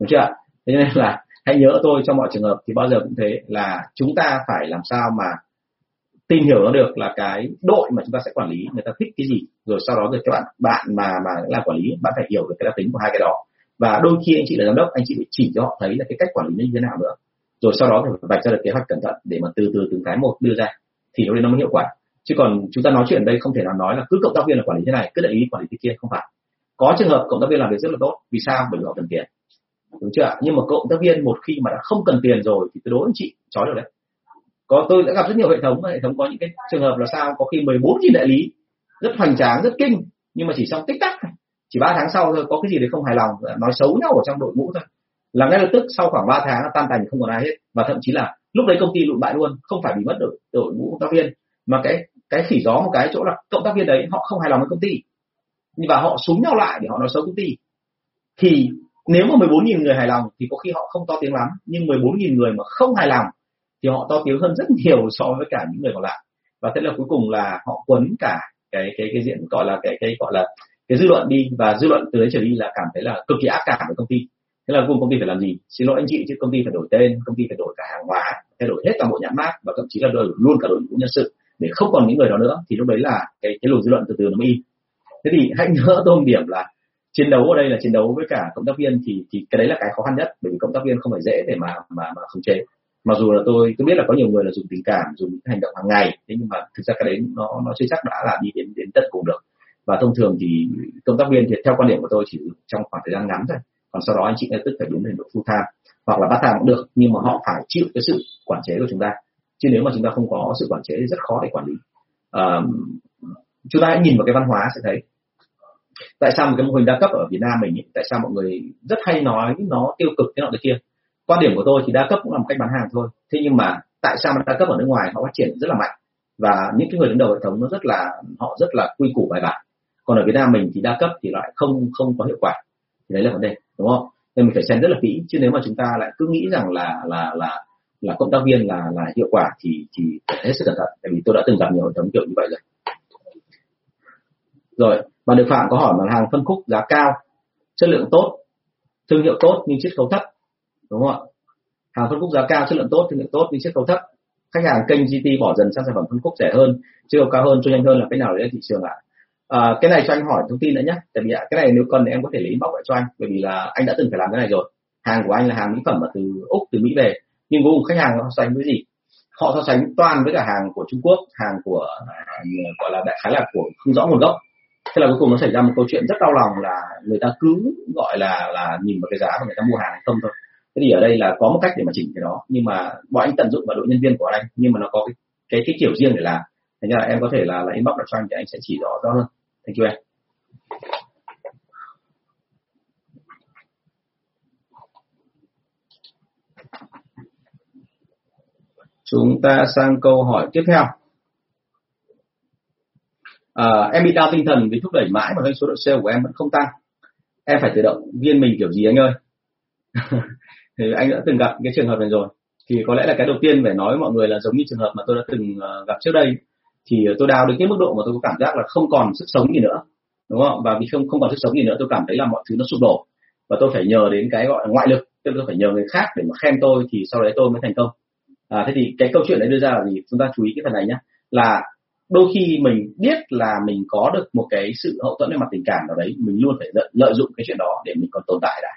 S1: Đúng chưa thế nên là hãy nhớ tôi trong mọi trường hợp thì bao giờ cũng thế là chúng ta phải làm sao mà tìm hiểu nó được là cái đội mà chúng ta sẽ quản lý, người ta thích cái gì, rồi sau đó rồi các bạn bạn mà mà làm quản lý, bạn phải hiểu được cái đặc tính của hai cái đó và đôi khi anh chị là giám đốc, anh chị phải chỉ cho họ thấy là cái cách quản lý như thế nào nữa. Rồi sau đó thì vạch ra được kế hoạch cẩn thận để mà từ từ từng cái một đưa ra, thì lúc đấy nó mới hiệu quả. Chứ còn chúng ta nói chuyện đây không thể nào nói là cứ cộng tác viên là quản lý thế này, cứ đại lý quản lý thế kia, không phải. Có trường hợp cộng tác viên làm việc rất là tốt. Vì sao? Bởi vì họ cần tiền. Đúng chưa nhưng mà cộng tác viên một khi mà đã không cần tiền rồi thì tôi đối anh chị chói được đấy. Có tôi đã gặp rất nhiều hệ thống hệ thống có những cái trường hợp là sao? Có khi 14 nghìn đại lý, rất hoành tráng, rất kinh, nhưng mà chỉ xong tích tắc chỉ ba tháng sau thôi, có cái gì đấy không hài lòng à, nói xấu nhau ở trong đội ngũ thôi. Là ngay lập tức sau khoảng 3 tháng tan tành, không còn ai hết. Và thậm chí là lúc đấy công ty lụn bại luôn, không phải bị mất đội đội ngũ công tác viên. Mà cái cái khỉ gió một cái chỗ là cộng tác viên đấy, họ không hài lòng với công ty. Và họ súng nhau lại để họ nói xấu công ty. Thì nếu mà 14.000 người hài lòng thì có khi họ không to tiếng lắm. Nhưng 14.000 người mà không hài lòng thì họ to tiếng hơn rất nhiều so với cả những người còn lại. Và thế là cuối cùng là họ quấn cả cái cái cái diện gọi là, cái cái gọi là cái dư luận đi và dư luận từ đấy trở đi là cảm thấy là cực kỳ ác cảm với công ty. Thế là cùng công ty phải làm gì? Xin lỗi anh chị, chứ công ty phải đổi tên, công ty phải đổi cả hàng hóa, thay đổi hết toàn bộ nhãn mát và thậm chí là đổi luôn cả đội ngũ nhân sự để không còn những người đó nữa. Thì lúc đấy là cái cái luồng dư luận từ từ nó mới im. Thế thì hãy nhớ tôi một điểm là chiến đấu ở đây là chiến đấu với cả cộng tác viên thì thì cái đấy là cái khó khăn nhất, bởi vì cộng tác viên không phải dễ để mà mà mà khống chế. Mặc dù là tôi tôi biết là có nhiều người là dùng tình cảm, dùng hành động hàng ngày, thế nhưng mà thực ra cái đấy nó nó chưa chắc đã là đi đến đến tận cùng được và thông thường thì công tác viên thì theo quan điểm của tôi chỉ trong khoảng thời gian ngắn thôi. Còn sau đó anh chị ngay tức phải biến thành độ full time hoặc là bắt time cũng được nhưng mà họ phải chịu cái sự quản chế của chúng ta. Chứ nếu mà chúng ta không có sự quản chế thì rất khó để quản lý. À, chúng ta hãy nhìn vào cái văn hóa sẽ thấy tại sao một cái mô hình đa cấp ở Việt Nam mình ý, tại sao mọi người rất hay nói nó tiêu cực thế nọ thế kia. Quan điểm của tôi thì đa cấp cũng là một cách bán hàng thôi. Thế nhưng mà tại sao mà đa cấp ở nước ngoài họ phát triển rất là mạnh? Và những cái người đứng đầu hệ thống nó rất là họ rất là quy củ bài bản còn ở Việt Nam mình thì đa cấp thì lại không không có hiệu quả. Thì đấy là vấn đề đúng không? Nên mình phải xem rất là kỹ chứ nếu mà chúng ta lại cứ nghĩ rằng là là là là cộng tác viên là là hiệu quả thì thì phải hết sức cẩn thận tại vì tôi đã từng gặp nhiều hệ thống kiểu như vậy rồi. Rồi bạn được phạm có hỏi mặt hàng phân khúc giá cao chất lượng tốt thương hiệu tốt nhưng chiết khấu thấp đúng không ạ? Hàng phân khúc giá cao chất lượng tốt thương hiệu tốt nhưng chiết khấu thấp. Khách hàng kênh GT bỏ dần sang sản phẩm phân khúc rẻ hơn chiết khấu cao hơn cho nhanh hơn là cái nào đấy thị trường ạ? à, Ờ, cái này cho anh hỏi thông tin nữa nhé tại vì cái này nếu cần thì em có thể lấy inbox lại cho anh. Bởi vì là anh đã từng phải làm cái này rồi. Hàng của anh là hàng mỹ phẩm mà từ úc từ mỹ về. Nhưng cuối cùng khách hàng nó so sánh với gì? Họ so sánh toàn với cả hàng của Trung Quốc hàng của gọi là đại khái là của không rõ nguồn gốc. Thế là cuối cùng nó xảy ra một câu chuyện rất đau lòng là người ta cứ gọi là là nhìn vào cái giá và người ta mua hàng không thôi. Thế thì ở đây là có một cách để mà chỉnh cái đó. Nhưng mà bọn anh tận dụng vào đội nhân viên của anh. Nhưng mà nó có cái cái, cái kiểu riêng để làm thế nên là em có thể là là inbox cho anh thì anh sẽ chỉ rõ rõ hơn. Thank you em. Chúng ta sang câu hỏi tiếp theo. À, em bị đau tinh thần vì thúc đẩy mãi mà doanh số độ sale của em vẫn không tăng. Em phải tự động viên mình kiểu gì anh ơi? Thì anh đã từng gặp cái trường hợp này rồi. Thì có lẽ là cái đầu tiên phải nói với mọi người là giống như trường hợp mà tôi đã từng à, gặp trước đây thì ờ, tôi đào đến cái mức độ mà tôi có cảm giác là không còn sức sống gì nữa đúng không? Và vì không không còn sức sống gì nữa tôi cảm thấy là mọi thứ nó sụp đổ. Và tôi phải nhờ đến cái gọi là ngoại lực tức tôi phải nhờ người khác để mà khen tôi thì sau đấy tôi mới thành công. À, thế thì cái câu chuyện đấy đưa ra là gì? Chúng ta chú ý cái phần này nhé là đôi khi mình biết là mình có được một cái sự hậu thuẫn về mặt tình cảm nào đấy mình luôn phải lợi, lợi dụng cái chuyện đó để mình còn tồn tại đã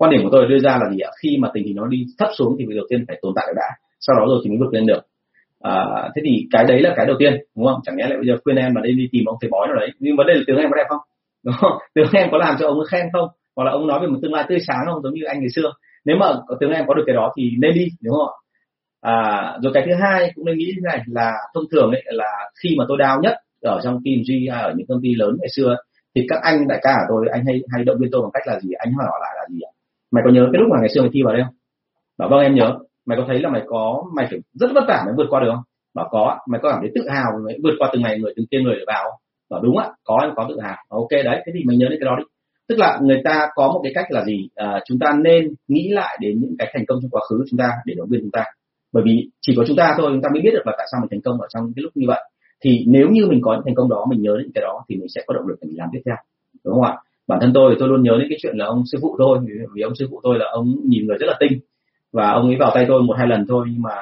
S1: quan điểm của tôi đưa ra là gì ạ? Khi mà tình hình nó đi thấp xuống thì việc đầu tiên phải tồn tại đã. Sau đó rồi thì mới vượt lên được à, thế thì cái đấy là cái đầu tiên đúng không? Chẳng lẽ lại bây giờ khuyên em mà đi đi tìm ông thầy bói nào đấy? Nhưng vấn đề là tướng em có đẹp không? Đúng không? Tướng em có làm cho ông ấy khen không? Hoặc là ông nói về một tương lai tươi sáng không? Giống như anh ngày xưa. Nếu mà tướng em có được cái đó thì nên đi đúng không ạ? À, rồi cái thứ hai cũng nên nghĩ như này là thông thường ấy là khi mà tôi đau nhất ở trong team G hay ở những công ty lớn ngày xưa thì các anh đại ca của tôi anh hay hay động viên tôi bằng cách là gì? Anh hỏi lại là gì mày có nhớ cái lúc mà ngày xưa mày thi vào đây không? Bảo vâng em nhớ mày có thấy là mày có mày phải rất vất vả mới vượt qua được không? Bảo có mày có cảm thấy tự hào mới vượt qua từng ngày người từng kia người để vào bảo đúng ạ có em có tự hào. Ok đấy thế thì mày nhớ đến cái đó đi. Tức là người ta có một cái cách là gì? À, chúng ta nên nghĩ lại đến những cái thành công trong quá khứ chúng ta để động viên chúng ta. Bởi vì chỉ có chúng ta thôi chúng ta mới biết được là tại sao mình thành công ở trong cái lúc như vậy. Thì nếu như mình có những thành công đó mình nhớ đến cái đó thì mình sẽ có động lực để mình làm tiếp theo. Đúng không ạ? Bản thân tôi tôi luôn nhớ đến cái chuyện là ông sư phụ tôi vì ông sư phụ tôi là ông nhìn người rất là tinh và ông ấy vào tay tôi một hai lần thôi nhưng mà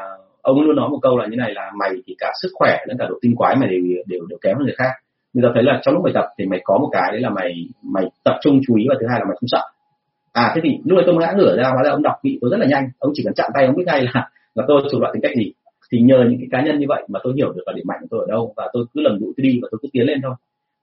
S1: ông luôn nói một câu là như này là mày thì cả sức khỏe lẫn cả độ tinh quái mày đều đều đều kém hơn người khác. Nhưng ta thấy là trong lúc mày tập thì mày có một cái đấy là mày mày tập trung chú ý và thứ hai là mày không sợ. À thế thì lúc đấy tôi ngã ngửa ra hóa ra ông đọc vị tôi rất là nhanh. Ông chỉ cần chạm tay ông biết ngay là là tôi chủ loại tính cách gì. Thì nhờ những cái cá nhân như vậy mà tôi hiểu được là điểm mạnh của tôi ở đâu và tôi cứ lần dụ tôi đi và tôi cứ tiến lên thôi.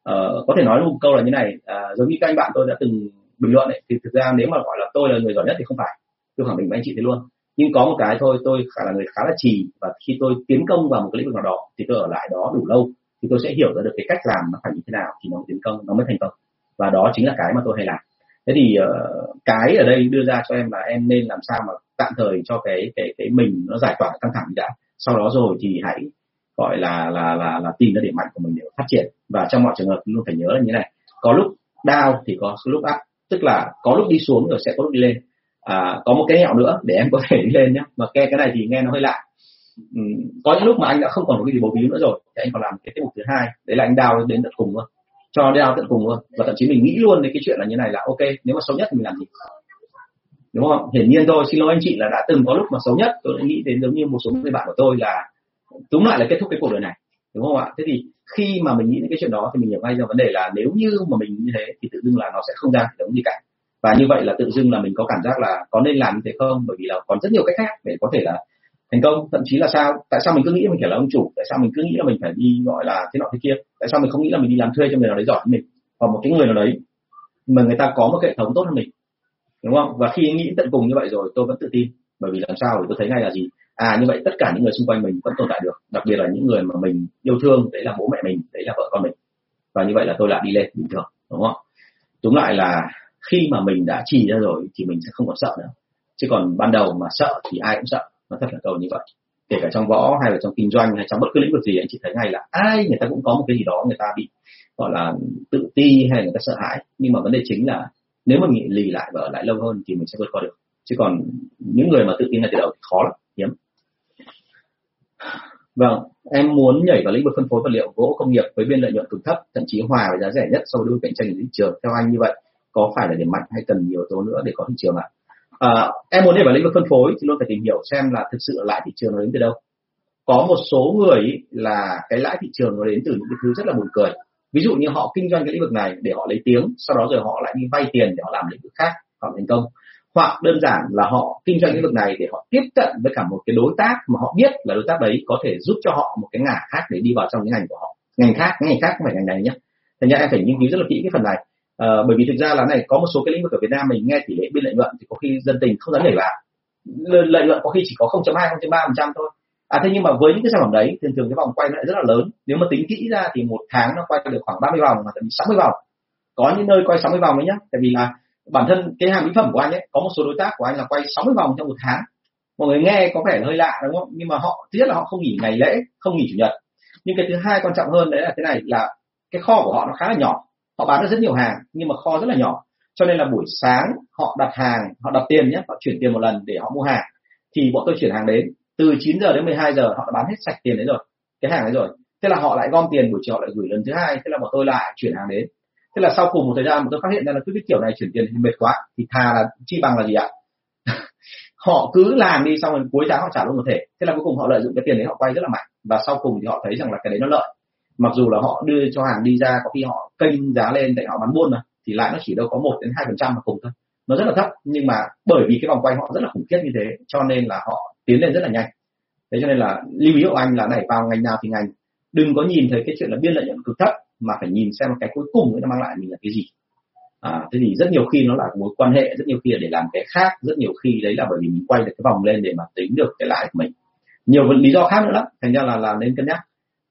S1: Ờ, có thể nói một câu là như này à, giống như các anh bạn tôi đã từng bình luận ấy, thì thực ra nếu mà gọi là tôi là người giỏi nhất thì không phải tôi khẳng định với anh chị thế luôn. Nhưng có một cái thôi tôi khả là người khá là trì và khi tôi tiến công vào một cái lĩnh vực nào đó thì tôi ở lại đó đủ lâu thì tôi sẽ hiểu ra được cái cách làm nó phải như thế nào thì nó mới tiến công nó mới thành công. Và đó chính là cái mà tôi hay làm. Thế thì uh, cái ở đây đưa ra cho em là em nên làm sao mà tạm thời cho cái cái cái mình nó giải tỏa căng thẳng đã. Sau đó rồi thì hãy gọi là là là là tìm ra điểm mạnh của mình để phát triển. Và trong mọi trường hợp luôn phải nhớ là như này. Có lúc down thì có lúc up. Tức là có lúc đi xuống rồi sẽ có lúc đi lên à, có một cái hẹo nữa để em có thể đi lên nhé mà nghe cái này thì nghe nó hơi lạ. Ừ, có những lúc mà anh đã không còn một cái gì bố víu nữa rồi thì anh còn làm cái tiết mục thứ hai. Đấy là anh đào đến tận cùng luôn. Cho đào tận cùng luôn. Và thậm chí mình nghĩ luôn đến cái chuyện là như này là ok nếu mà xấu nhất thì mình làm gì? Đúng không? Hiển nhiên thôi xin lỗi anh chị là đã từng có lúc mà xấu nhất tôi đã nghĩ đến giống như một số người bạn của tôi là túm lại là kết thúc cái cuộc đời này. Đúng không ạ? Thế thì khi mà mình nghĩ đến cái chuyện đó thì mình hiểu ngay ra vấn đề là nếu như mà mình như thế thì tự dưng là nó sẽ không ra giống gì cả và như vậy là tự dưng là mình có cảm giác là có nên làm như thế không? Bởi vì là còn rất nhiều cách khác để có thể là thành công. Thậm chí là sao? Tại sao mình cứ nghĩ mình phải là ông chủ? Tại sao mình cứ nghĩ là mình phải đi, gọi là, thế nọ thế kia? Tại sao mình không nghĩ là mình đi làm thuê cho người nào đấy giỏi hơn mình? Hoặc một cái người nào đấy mà người ta có một hệ thống tốt hơn mình. Đúng không? Và khi nghĩ tận cùng như vậy rồi, tôi vẫn tự tin. Bởi vì làm sao thì tôi thấy ngay là gì? À như vậy tất cả những người xung quanh mình vẫn tồn tại được. Đặc biệt là những người mà mình yêu thương, đấy là bố mẹ mình, đấy là vợ con mình. Và như vậy là tôi lại đi lên bình thường, đúng không? Đúng lại là khi mà mình đã trì ra rồi thì mình sẽ không còn sợ nữa. Chứ còn ban đầu mà sợ thì ai cũng sợ. Nó thật là câu như vậy. Kể cả trong võ hay là trong kinh doanh hay trong bất cứ lĩnh vực gì, anh chị thấy ngay là ai, người ta cũng có một cái gì đó người ta bị, gọi là, tự ti hay người ta sợ hãi. Nhưng mà vấn đề chính là nếu mà mình lì lại và ở lại lâu hơn thì mình sẽ vượt qua được. Chứ còn những người mà tự tin ngay từ đầu thì khó lắm, hiếm. Vâng em muốn nhảy vào lĩnh vực phân phối vật liệu gỗ công nghiệp với biên lợi nhuận cực thấp, thậm chí hòa với giá rẻ nhất so với đối cạnh tranh thị trường. Theo anh như vậy có phải là điểm mạnh hay cần nhiều yếu tố nữa để có thị trường ạ? À, em muốn đi vào lĩnh vực phân phối thì luôn phải tìm hiểu xem là thực sự lãi thị trường nó đến từ đâu. Có một số người là cái lãi thị trường nó đến từ những cái thứ rất là buồn cười. Ví dụ như họ kinh doanh cái lĩnh vực này để họ lấy tiếng sau đó rồi họ lại đi vay tiền để họ làm lĩnh vực khác họ thành công. Hoặc đơn giản là họ kinh doanh lĩnh vực này để họ tiếp cận với cả một cái đối tác mà họ biết là đối tác đấy có thể giúp cho họ một cái ngả khác để đi vào trong cái ngành của họ. Ngành khác ngành khác không phải ngành này nhé thành ra em phải nghiên cứu rất là kỹ cái phần này à, bởi vì thực ra là này có một số cái lĩnh vực ở Việt Nam mình nghe tỷ lệ biên lợi nhuận thì có khi dân tình không dám để vào. Lợi nhuận có khi chỉ có 0.2 0.3 phần trăm thôi. À thế nhưng mà với những cái sản phẩm đấy thường thường cái vòng quay nó lại rất là lớn. Nếu mà tính kỹ ra thì một tháng nó quay được khoảng 30 vòng hoặc thậm chí 60 vòng. Có những nơi quay 60 vòng đấy nhá. Tại vì là bản thân cái hàng mỹ phẩm của anh ấy có một số đối tác của anh là quay 60 vòng trong một tháng. Mọi người nghe có vẻ hơi lạ đúng không? Nhưng mà họ thứ nhất là họ không nghỉ ngày lễ không nghỉ chủ nhật. Nhưng cái thứ hai quan trọng hơn đấy là thế này là cái kho của họ nó khá là nhỏ họ bán được rất nhiều hàng, nhưng mà kho rất là nhỏ. Cho nên là buổi sáng họ đặt hàng, họ đặt tiền nhé, họ chuyển tiền một lần để họ mua hàng. Thì bọn tôi chuyển hàng đến, từ 9 giờ đến 12 giờ họ đã bán hết sạch tiền đấy rồi, cái hàng đấy rồi. Thế là họ lại gom tiền, buổi chiều họ lại gửi lần thứ hai, thế là bọn tôi lại chuyển hàng đến. Thế là sau cùng một thời gian mà tôi phát hiện ra là cứ cái kiểu này chuyển tiền thì mệt quá, thì thà là chi bằng là gì ạ? Họ cứ làm đi, xong rồi cuối tháng họ trả luôn một thể. Thế là cuối cùng họ lợi dụng cái tiền đấy họ quay rất là mạnh. Và sau cùng thì họ thấy rằng là cái đấy nó lợi mặc dù là họ đưa cho hàng đi ra có khi họ kênh giá lên tại họ bán buôn mà thì lãi nó chỉ đâu có một đến hai phần trăm mà cùng thôi. Nó rất là thấp nhưng mà bởi vì cái vòng quay họ rất là khủng khiếp như thế cho nên là họ tiến lên rất là nhanh. Thế cho nên là lưu ý của anh là này vào ngành nào thì ngành. Đừng có nhìn thấy cái chuyện là biên lợi nhuận cực thấp mà phải nhìn xem cái cuối cùng nó mang lại mình là cái gì. À, thế thì rất nhiều khi nó là mối quan hệ rất nhiều khi là để làm cái khác rất nhiều khi đấy là bởi vì mình quay được cái vòng lên để mà tính được cái lãi của mình. Nhiều lý do khác nữa lắm thành ra là là nên cân nhắc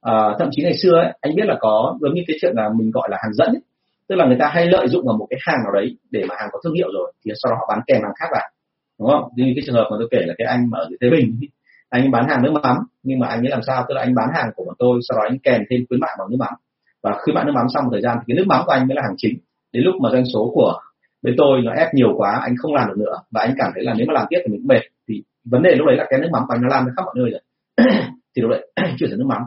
S1: à, thậm chí ngày xưa ấy, anh biết là có giống như cái chuyện là mình gọi là hàng dẫn ấy. tức là người ta hay lợi dụng vào một cái hàng nào đấy để mà hàng có thương hiệu rồi thì sau đó họ bán kèm hàng khác vào đúng không? Như cái trường hợp mà tôi kể là cái anh mà ở dưới Thế Bình anh bán hàng nước mắm nhưng mà anh ấy làm sao? Tức là anh bán hàng của bọn tôi sau đó anh kèm thêm khuyến mại bằng nước mắm. Và khuyến mại nước mắm xong một thời gian thì cái nước mắm của anh mới là hàng chính. Đến lúc mà doanh số của bên tôi nó ép nhiều quá anh không làm được nữa và anh cảm thấy là nếu mà làm tiếp thì mình cũng mệt. Thì vấn đề lúc đấy là cái nước mắm của anh nó lan khắp mọi nơi rồi. Thì lúc đấy chuyển sang nước mắm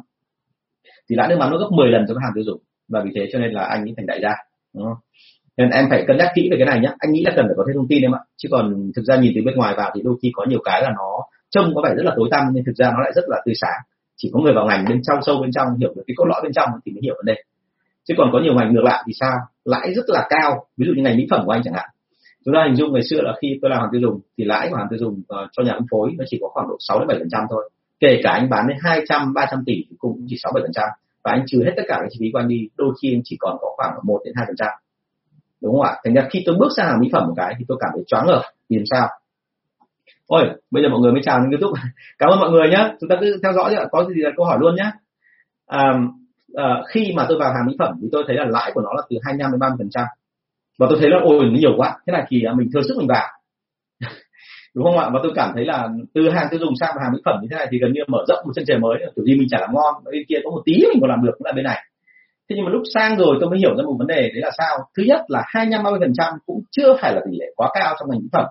S1: thì lãi nước mắm nó gấp 10 lần cho với hàng tiêu dùng. Và vì thế cho nên là anh ấy thành đại gia đúng không? nên em phải cân nhắc kỹ về cái này nhé anh nghĩ là cần phải có thêm thông tin em ạ. Chứ còn thực ra nhìn từ bên ngoài vào thì đôi khi có nhiều cái là nó trông có vẻ rất là tối tăm nhưng thực ra nó lại rất là tươi sáng. Chỉ có người vào ngành bên trong sâu bên trong hiểu được cái cốt lõi bên trong thì mới hiểu vấn đề. Chứ còn có nhiều ngành ngược lại thì sao? Lãi rất là cao. Ví dụ như ngành mỹ phẩm của anh chẳng hạn. Chúng ta hình dung ngày xưa là khi tôi làm hàng tiêu dùng thì lãi của hàng tiêu dùng uh, cho nhà phân phối nó chỉ có khoảng độ 6 đến 7 phần trăm thôi kể cả anh bán đến 200 300 tỷ thì cũng chỉ 6 7 phần trăm. Và anh trừ hết tất cả các chi phí của anh đi đôi khi anh chỉ còn có khoảng 1 đến 2 phần trăm. Đúng không ạ? Thành ra khi tôi bước sang hàng mỹ phẩm một cái thì tôi cảm thấy choáng ngợp. Vì sao? Ôi bây giờ mọi người mới chào trên youtube. Cảm ơn mọi người nhé chúng ta cứ theo dõi có gì là câu hỏi luôn nhé à, à, khi mà tôi vào hàng mỹ phẩm thì tôi thấy là lãi của nó là từ 25 đến 30 phần trăm. Và tôi thấy là ôi nó nhiều quá. Thế này thì à, mình thừa sức mình vào đúng không ạ? Và tôi cảm thấy là từ hàng tiêu dùng sang hàng mỹ phẩm như thế này thì gần như mở rộng một chân trời mới. Kiểu gì mình chả làm ngon bên kia có một tí mình còn làm được cũng là bên này. Thế nhưng mà lúc sang rồi tôi mới hiểu ra một vấn đề, đấy là sao? Thứ nhất là 25 30 phần trăm cũng chưa phải là tỷ lệ quá cao trong ngành mỹ phẩm.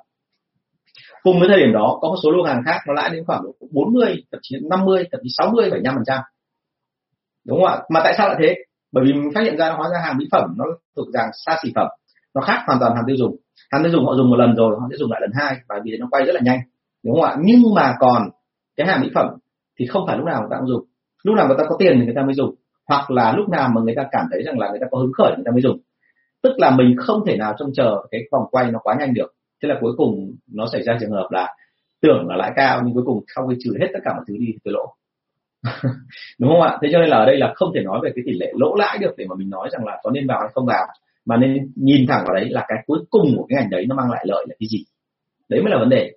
S1: Cùng với thời điểm đó, có một số lô hàng khác nó lãi đến khoảng 40 thậm chí 50 thậm chí 60 75 phần trăm. Đúng không ạ? Mà tại sao lại thế? Bởi vì mình phát hiện ra nó hóa ra hàng mỹ phẩm nó thuộc dạng xa xỉ phẩm, nó khác hoàn toàn hàng tiêu dùng hắn sẽ dùng, họ dùng một lần rồi, họ sẽ dùng lại lần hai, và vì thế nó quay rất là nhanh, đúng không ạ? Nhưng mà còn cái hàng mỹ phẩm thì không phải lúc nào người ta cũng dùng. Lúc nào người ta có tiền thì người ta mới dùng, hoặc là lúc nào mà người ta cảm thấy rằng là người ta có hứng khởi người ta mới dùng. Tức là mình không thể nào trông chờ cái vòng quay nó quá nhanh được. Thế là cuối cùng nó xảy ra trường hợp là tưởng là lãi cao, nhưng cuối cùng sau khi trừ hết tất cả mọi thứ đi thì tôi lỗ. Đúng không ạ? Thế cho nên là ở đây là không thể nói về cái tỷ lệ lỗ lãi được để mà mình nói rằng là có nên vào hay không vào mà nên nhìn thẳng vào đấy là cái cuối cùng của cái ngành đấy nó mang lại lợi là cái gì? Đấy mới là vấn đề,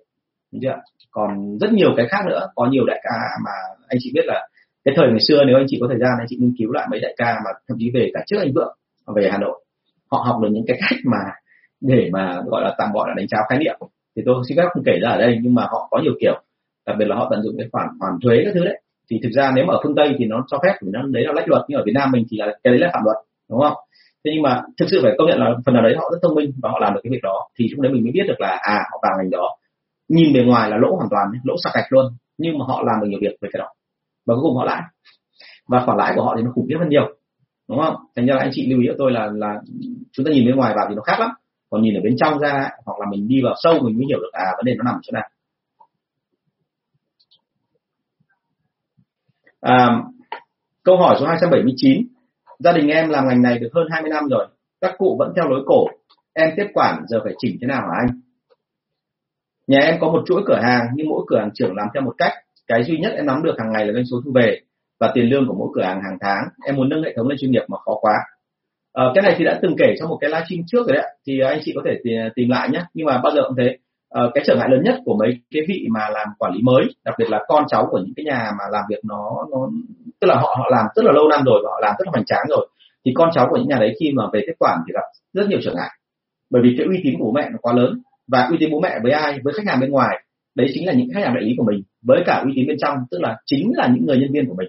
S1: đúng chưa còn rất nhiều cái khác nữa, có nhiều đại ca mà anh chị biết là cái thời ngày xưa nếu anh chị có thời gian anh chị nghiên cứu lại mấy đại ca mà thậm chí về cả trước anh vượng về hà nội, họ học được những cái cách mà để mà gọi là tạm gọi là đánh cháo khái niệm. Thì tôi xin phép không kể ra ở đây, nhưng mà họ có nhiều kiểu, đặc biệt là họ tận dụng cái khoản hoàn thuế các thứ đấy. Thì thực ra nếu mà ở phương tây thì nó cho phép, thì nó, đấy là lách luật, nhưng ở việt nam mình thì là, cái đấy là phạm luật, đúng không? Thế nhưng mà thực sự phải công nhận là phần nào đấy họ rất thông minh và họ làm được cái việc đó. Thì lúc đấy mình mới biết được là à họ vào ngành đó. Nhìn bề ngoài là lỗ hoàn toàn lỗ sạch gạch luôn nhưng mà họ làm được nhiều việc về cái đó. Và cuối cùng họ lãi. Và khoản lãi của họ thì nó khủng khiếp hơn nhiều. Đúng không? Thành ra là anh chị lưu ý cho tôi là là chúng ta nhìn bên ngoài vào thì nó khác lắm. Còn nhìn ở bên trong ra hoặc là mình đi vào sâu mình mới hiểu được à vấn đề nó nằm chỗ nào. À, câu hỏi số 279 gia đình em làm ngành này được hơn 20 năm rồi các cụ vẫn theo lối cổ. Em tiếp quản giờ phải chỉnh thế nào hả anh? Nhà em có một chuỗi cửa hàng nhưng mỗi cửa hàng trưởng làm theo một cách. Cái duy nhất em nắm được hàng ngày là doanh số thu về và tiền lương của mỗi cửa hàng hàng tháng. Em muốn nâng hệ thống lên chuyên nghiệp mà khó quá. À, cái này thì đã từng kể trong một cái livestream trước rồi đấy thì anh chị có thể tìm lại nhé. Nhưng mà bao giờ cũng thế. Ờ, cái trở ngại lớn nhất của mấy cái vị mà làm quản lý mới, đặc biệt là con cháu của những cái nhà mà làm việc nó nó, tức là họ họ làm rất là lâu năm rồi, họ làm rất là hoành tráng rồi, thì con cháu của những nhà đấy khi mà về tiếp quản thì gặp rất nhiều trở ngại. Bởi vì cái uy tín của bố mẹ nó quá lớn, và uy tín bố mẹ với ai? Với khách hàng bên ngoài. Đấy chính là những khách hàng đại lý của mình, với cả uy tín bên trong, tức là chính là những người nhân viên của mình.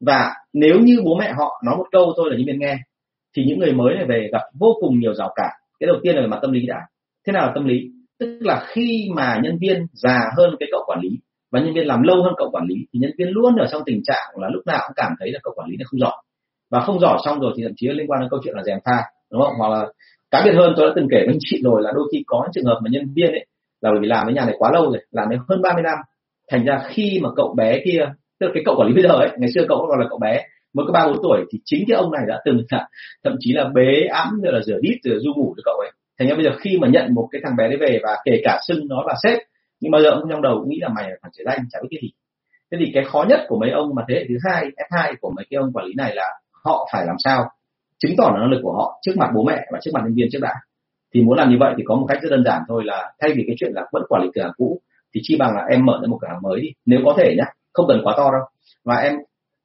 S1: Và nếu như bố mẹ họ nói một câu thôi là nhân viên nghe, thì những người mới này về gặp vô cùng nhiều rào cản. Cái đầu tiên là về mặt tâm lý đã. Thế nào là tâm lý? Tức là khi mà nhân viên già hơn cái cậu quản lý và nhân viên làm lâu hơn cậu quản lý, thì nhân viên luôn ở trong tình trạng là lúc nào cũng cảm thấy là cậu quản lý này không giỏi. Và không giỏi xong rồi thì thậm chí liên quan đến câu chuyện là rèm pha đúng không? Hoặc là cá biệt hơn, tôi đã từng kể với anh chị rồi là đôi khi có những trường hợp mà nhân viên ấy là bởi vì làm với nhà này quá lâu rồi, làm đến hơn 30 năm, thành ra khi mà cậu bé kia, tức là cái cậu quản lý bây giờ ấy, ngày xưa cậu còn là cậu bé, mới có ba bốn tuổi, thì chính cái ông này đã từng là, thậm chí là bế ẵm, rồi là rửa đít, rồi du ngủ cho cậu ấy thành ra bây giờ khi mà nhận một cái thằng bé đấy về và kể cả xưng nó là sếp, nhưng mà giờ ông trong đầu cũng nghĩ là mày phải trẻ danh, chả biết cái gì. Thế thì cái khó nhất của mấy ông mà thế hệ thứ hai F2 của mấy cái ông quản lý này là họ phải làm sao chứng tỏ năng lực của họ trước mặt bố mẹ và trước mặt nhân viên trước đã. Thì muốn làm như vậy thì có một cách rất đơn giản thôi là thay vì cái chuyện là vẫn quản lý cửa hàng cũ, thì chi bằng là em mở ra một cửa hàng mới đi, nếu có thể nhá, không cần quá to đâu. Và em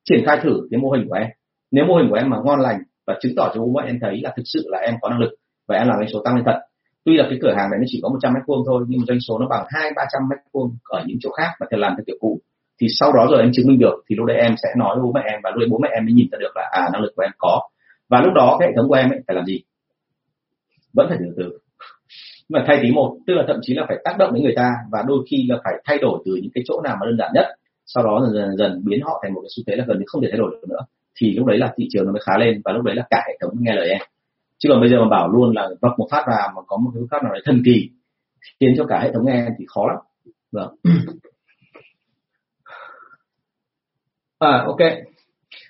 S1: triển khai thử cái mô hình của em. Nếu mô hình của em mà ngon lành và chứng tỏ cho bố mẹ em thấy là thực sự là em có năng lực và em làm doanh số tăng lên thật. Tuy là cái cửa hàng này nó chỉ có 100 mét vuông thôi nhưng mà doanh số nó bằng hai ba trăm mét vuông ở những chỗ khác mà theo làm theo kiểu cũ. Thì sau đó rồi em chứng minh được thì lúc đấy em sẽ nói với bố mẹ em và lúc đấy bố mẹ em mới nhìn ra được là à năng lực của em có. Và lúc đó cái hệ thống của em ấy phải làm gì? Vẫn phải từ từ. Mà thay tí một tức là thậm chí là phải tác động đến người ta và đôi khi là phải thay đổi từ những cái chỗ nào mà đơn giản nhất. Sau đó dần dần, dần biến họ thành một cái xu thế là gần như không thể thay đổi được nữa. Thì lúc đấy là thị trường nó mới khá lên và lúc đấy là cả hệ thống nghe lời em chứ còn bây giờ mà bảo luôn là vấp một phát vào mà có một cái phát nào đấy thần kỳ, khiến cho cả hệ thống nghe thì khó lắm. Vâng. À ok.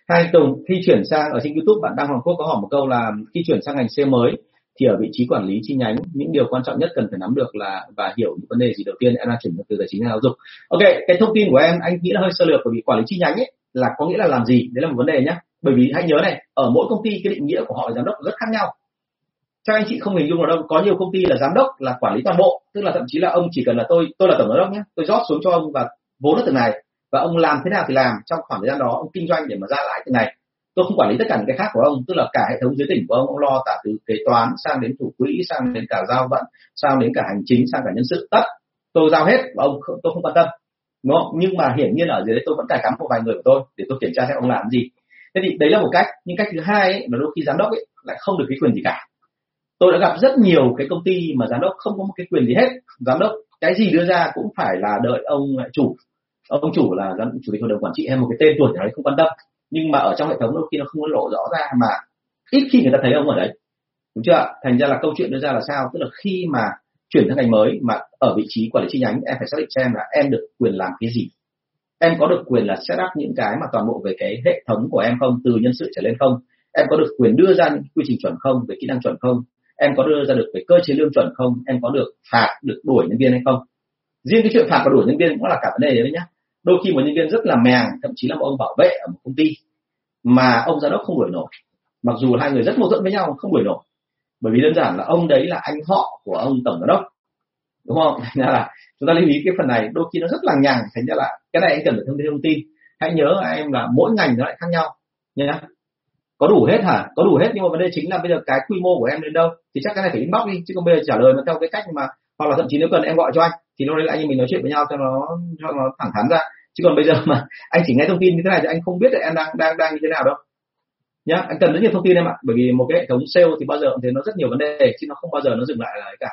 S1: Hai tùng, khi chuyển sang ở trên youtube, bạn đăng hoàng quốc có hỏi một câu là khi chuyển sang ngành c mới thì ở vị trí quản lý chi nhánh, những điều quan trọng nhất cần phải nắm được là và hiểu những vấn đề gì đầu tiên em đang chuyển từ tài chính sang giáo dục. Ok, cái thông tin của em, anh nghĩ là hơi sơ lược bởi vì quản lý chi nhánh ấy là có nghĩa là làm gì? Đấy là một vấn đề nhé bởi vì hãy nhớ này, ở mỗi công ty cái định nghĩa của họ, giám đốc rất khác nhau chắc anh chị không hình dung được đâu. Có nhiều công ty là giám đốc là quản lý toàn bộ. Tức là thậm chí là ông chỉ cần là tôi tôi là tổng giám đốc nhé tôi rót xuống cho ông và vốn ở từng này. Và ông làm thế nào thì làm trong khoảng thời gian đó ông kinh doanh để mà ra lại từng này. Tôi không quản lý tất cả những cái khác của ông tức là cả hệ thống dưới tỉnh của ông ông lo cả từ kế toán sang đến thủ quỹ sang đến cả giao vận sang đến cả hành chính sang cả nhân sự. Tất tôi giao hết và ông tôi không quan tâm. Đúng không? Nhưng mà hiển nhiên ở dưới đấy tôi vẫn cài cắm một vài người của tôi để tôi kiểm tra xem ông làm gì. Thế thì đấy là một cách. Nhưng cách thứ hai ấy, là đôi khi giám đốc ấy lại không được cái quyền gì cả tôi đã gặp rất nhiều cái công ty mà giám đốc không có một cái quyền gì hết. Giám đốc cái gì đưa ra cũng phải là đợi ông chủ. Ông chủ là giám, chủ tịch hội đồng quản trị hay một cái tên tuổi nào đấy không quan tâm. Nhưng mà ở trong hệ thống đôi khi nó không có lộ rõ ra mà ít khi người ta thấy ông ở đấy. Đúng chưa thành ra là câu chuyện đưa ra là sao? Tức là khi mà chuyển sang ngành mới mà ở vị trí quản lý chi nhánh, em phải xác định xem là em được quyền làm cái gì. Em có được quyền là set up những cái mà toàn bộ về cái hệ thống của em không? Từ nhân sự trở lên không? Em có được quyền đưa ra những quy trình chuẩn không? Về kỹ năng chuẩn không? Em có đưa ra được về cơ chế lương chuẩn không? Em có được phạt, được đuổi nhân viên hay không? Riêng cái chuyện phạt và đuổi nhân viên cũng là cả vấn đề đấy nhá. Đôi khi một nhân viên rất là mèng thậm chí là một ông bảo vệ ở một công ty, mà ông giám đốc không đuổi nổi. Mặc dù hai người rất mâu thuẫn với nhau, không đuổi nổi. Bởi vì đơn giản là ông đấy là anh họ của ông tổng giám đốc. Đúng không? Thành ra là chúng ta lưu ý cái phần này, đôi khi nó rất là nhàng thành ra là cái này anh cần phải thông tin thông tin. Hãy nhớ em là mỗi ngành nó lại khác nhau nhé có đủ hết hả? Có đủ hết, nhưng mà vấn đề chính là bây giờ cái quy mô của em đến đâu? Thì chắc cái này phải inbox đi, chứ không bây giờ trả lời mà theo cái cách mà, hoặc là thậm chí nếu cần em gọi cho anh, thì nó đấy lại như mình nói chuyện với nhau cho nó cho nó thẳng thắn ra. Chứ còn bây giờ mà anh chỉ nghe thông tin như thế này thì anh không biết là em đang đang đang như thế nào đâu. Nhá, anh cần rất nhiều thông tin em ạ, bởi vì một cái hệ thống sale thì bao giờ cũng thấy nó rất nhiều vấn đề, chứ nó không bao giờ nó dừng lại là cả.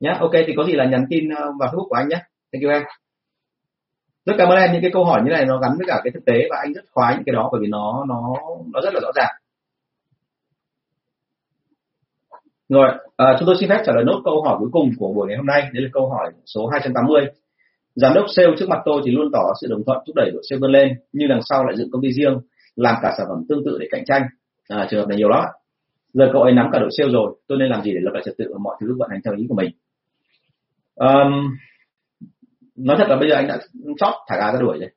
S1: Nhá, ok, thì có gì là nhắn tin ờ, vào facebook của anh nhé thank you em rất cảm ơn em những cái câu hỏi như này nó gắn với cả cái thực tế và anh rất khoái những cái đó bởi vì nó nó nó rất là rõ ràng. Rồi à, chúng tôi xin phép trả lời nốt câu hỏi cuối cùng của buổi ngày hôm nay. Đấy là câu hỏi số 280 giám đốc sale trước mặt tôi thì luôn tỏ sự đồng thuận thúc đẩy đội sale vươn lên nhưng đằng sau lại dựng công ty riêng làm cả sản phẩm tương tự để cạnh tranh. À, trường hợp này nhiều lắm. Giờ cậu ấy nắm cả đội sale rồi tôi nên làm gì để lập lại trật tự và mọi thứ vận hành theo ý của mình? Um, nói thật là bây giờ anh đã chót thả gà ra đuổi rồi.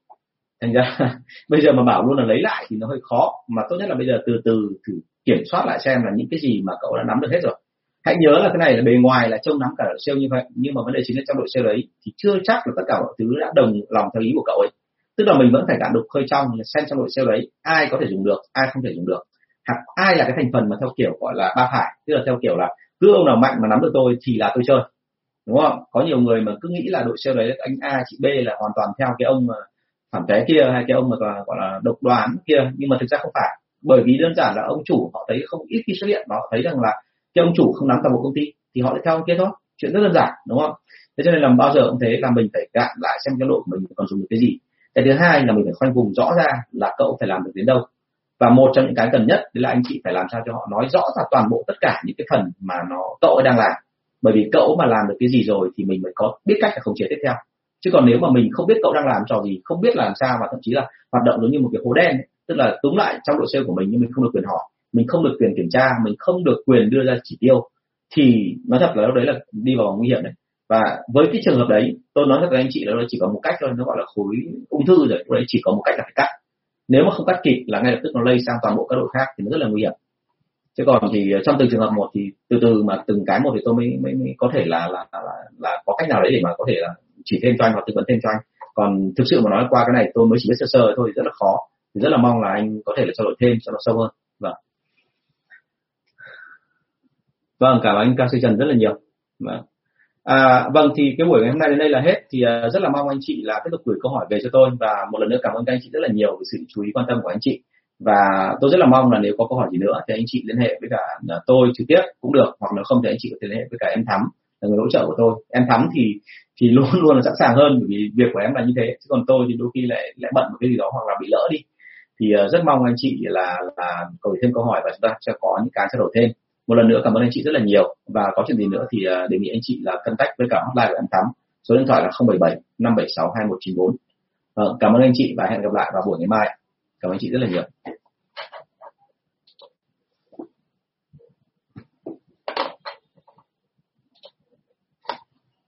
S1: Thành ra bây giờ mà bảo luôn là lấy lại thì nó hơi khó. Mà tốt nhất là bây giờ từ từ thử kiểm soát lại xem là những cái gì mà cậu đã nắm được hết rồi. Hãy nhớ là cái này là bề ngoài là trông nắm cả đội sale như vậy, nhưng mà vấn đề chính là trong đội sale đấy thì chưa chắc là tất cả mọi thứ đã đồng lòng theo ý của cậu ấy. Tức là mình vẫn phải cạn đục khơi trong xem trong đội sale đấy, ai có thể dùng được, ai không thể dùng được. Hoặc ai là cái thành phần mà theo kiểu gọi là ba phải, tức là theo kiểu là cứ ông nào mạnh mà nắm được tôi thì là tôi chơi đúng không? Có nhiều người mà cứ nghĩ là đội sale đấy anh A, chị B là hoàn toàn theo cái ông mà phản vé kia hay cái ông mà gọi là độc đoán kia. Nhưng mà thực ra không phải. Bởi vì đơn giản là ông chủ họ thấy không ít khi xuất hiện họ thấy rằng là cái ông chủ không nắm toàn bộ công ty thì họ lại theo ông kia thôi. Chuyện rất đơn giản, đúng không? Thế cho nên là bao giờ cũng thế, là mình phải gạn lại xem cái đội của mình còn dùng được cái gì. Cái thứ hai là mình phải khoanh vùng rõ ra là cậu phải làm được đến đâu. Và một trong những cái cần nhất đấy là anh chị phải làm sao cho họ nói rõ ra toàn bộ tất cả những cái phần mà nó cậu ấy đang làm bởi vì cậu mà làm được cái gì rồi thì mình mới có biết cách là khống chế tiếp theo. Chứ còn nếu mà mình không biết cậu đang làm trò gì, không biết làm sao và thậm chí là hoạt động giống như một cái hố đen ấy. tức là túm lại trong đội sale của mình nhưng mình không được quyền hỏi, mình không được quyền kiểm tra, mình không được quyền đưa ra chỉ tiêu, thì nói thật là lúc đấy là đi vào nguy hiểm đấy. Và với cái trường hợp đấy, tôi nói thật với anh chị là nó chỉ có một cách thôi, nó gọi là khối ung thư rồi, lúc đấy chỉ có một cách là phải cắt. Nếu mà không cắt kịp là ngay lập tức nó lây sang toàn bộ các đội khác thì nó rất là nguy hiểm chứ còn thì ờ, trong từng trường hợp một thì từ từ mà từng cái một thì tôi mới mới, mới có thể là là, là là có cách nào đấy để mà có thể là chỉ thêm cho anh hoặc tư vấn thêm cho anh. Còn thực sự mà nói qua cái này tôi mới chỉ biết sơ sơ thôi rất là khó. Thì rất là mong là anh có thể là trao đổi thêm cho nó sâu hơn. Vâng. Vâng cảm ơn anh ca sĩ trần rất là nhiều. Vâng. À, vâng thì cái buổi ngày hôm nay đến đây là hết. Thì uh, rất là mong anh chị là tiếp tục gửi câu hỏi về cho tôi. Và một lần nữa cảm ơn các anh chị rất là nhiều về sự chú ý quan tâm của anh chị và tôi rất là mong là nếu có câu hỏi gì nữa thì anh chị liên hệ với cả à, tôi trực tiếp cũng được hoặc nếu không thì anh chị có thể liên hệ với cả em thắm là người hỗ trợ của tôi. Em thắm thì thì luôn luôn là sẵn sàng hơn bởi vì việc của em là như thế. Chứ còn tôi thì đôi khi lại lại bận một cái gì đó hoặc là bị lỡ đi. Thì uh, rất mong anh chị là là gửi thêm câu hỏi và chúng ta sẽ có những cái trao đổi thêm. Một lần nữa cảm ơn anh chị rất là nhiều. Và có chuyện gì nữa thì uh, đề nghị anh chị là cân tách với cả hotline của em Thắm. Số điện thoại là 077 576 2194 uh, cảm ơn anh chị và hẹn gặp lại vào buổi ngày mai cảm ơn chị rất là nhiều.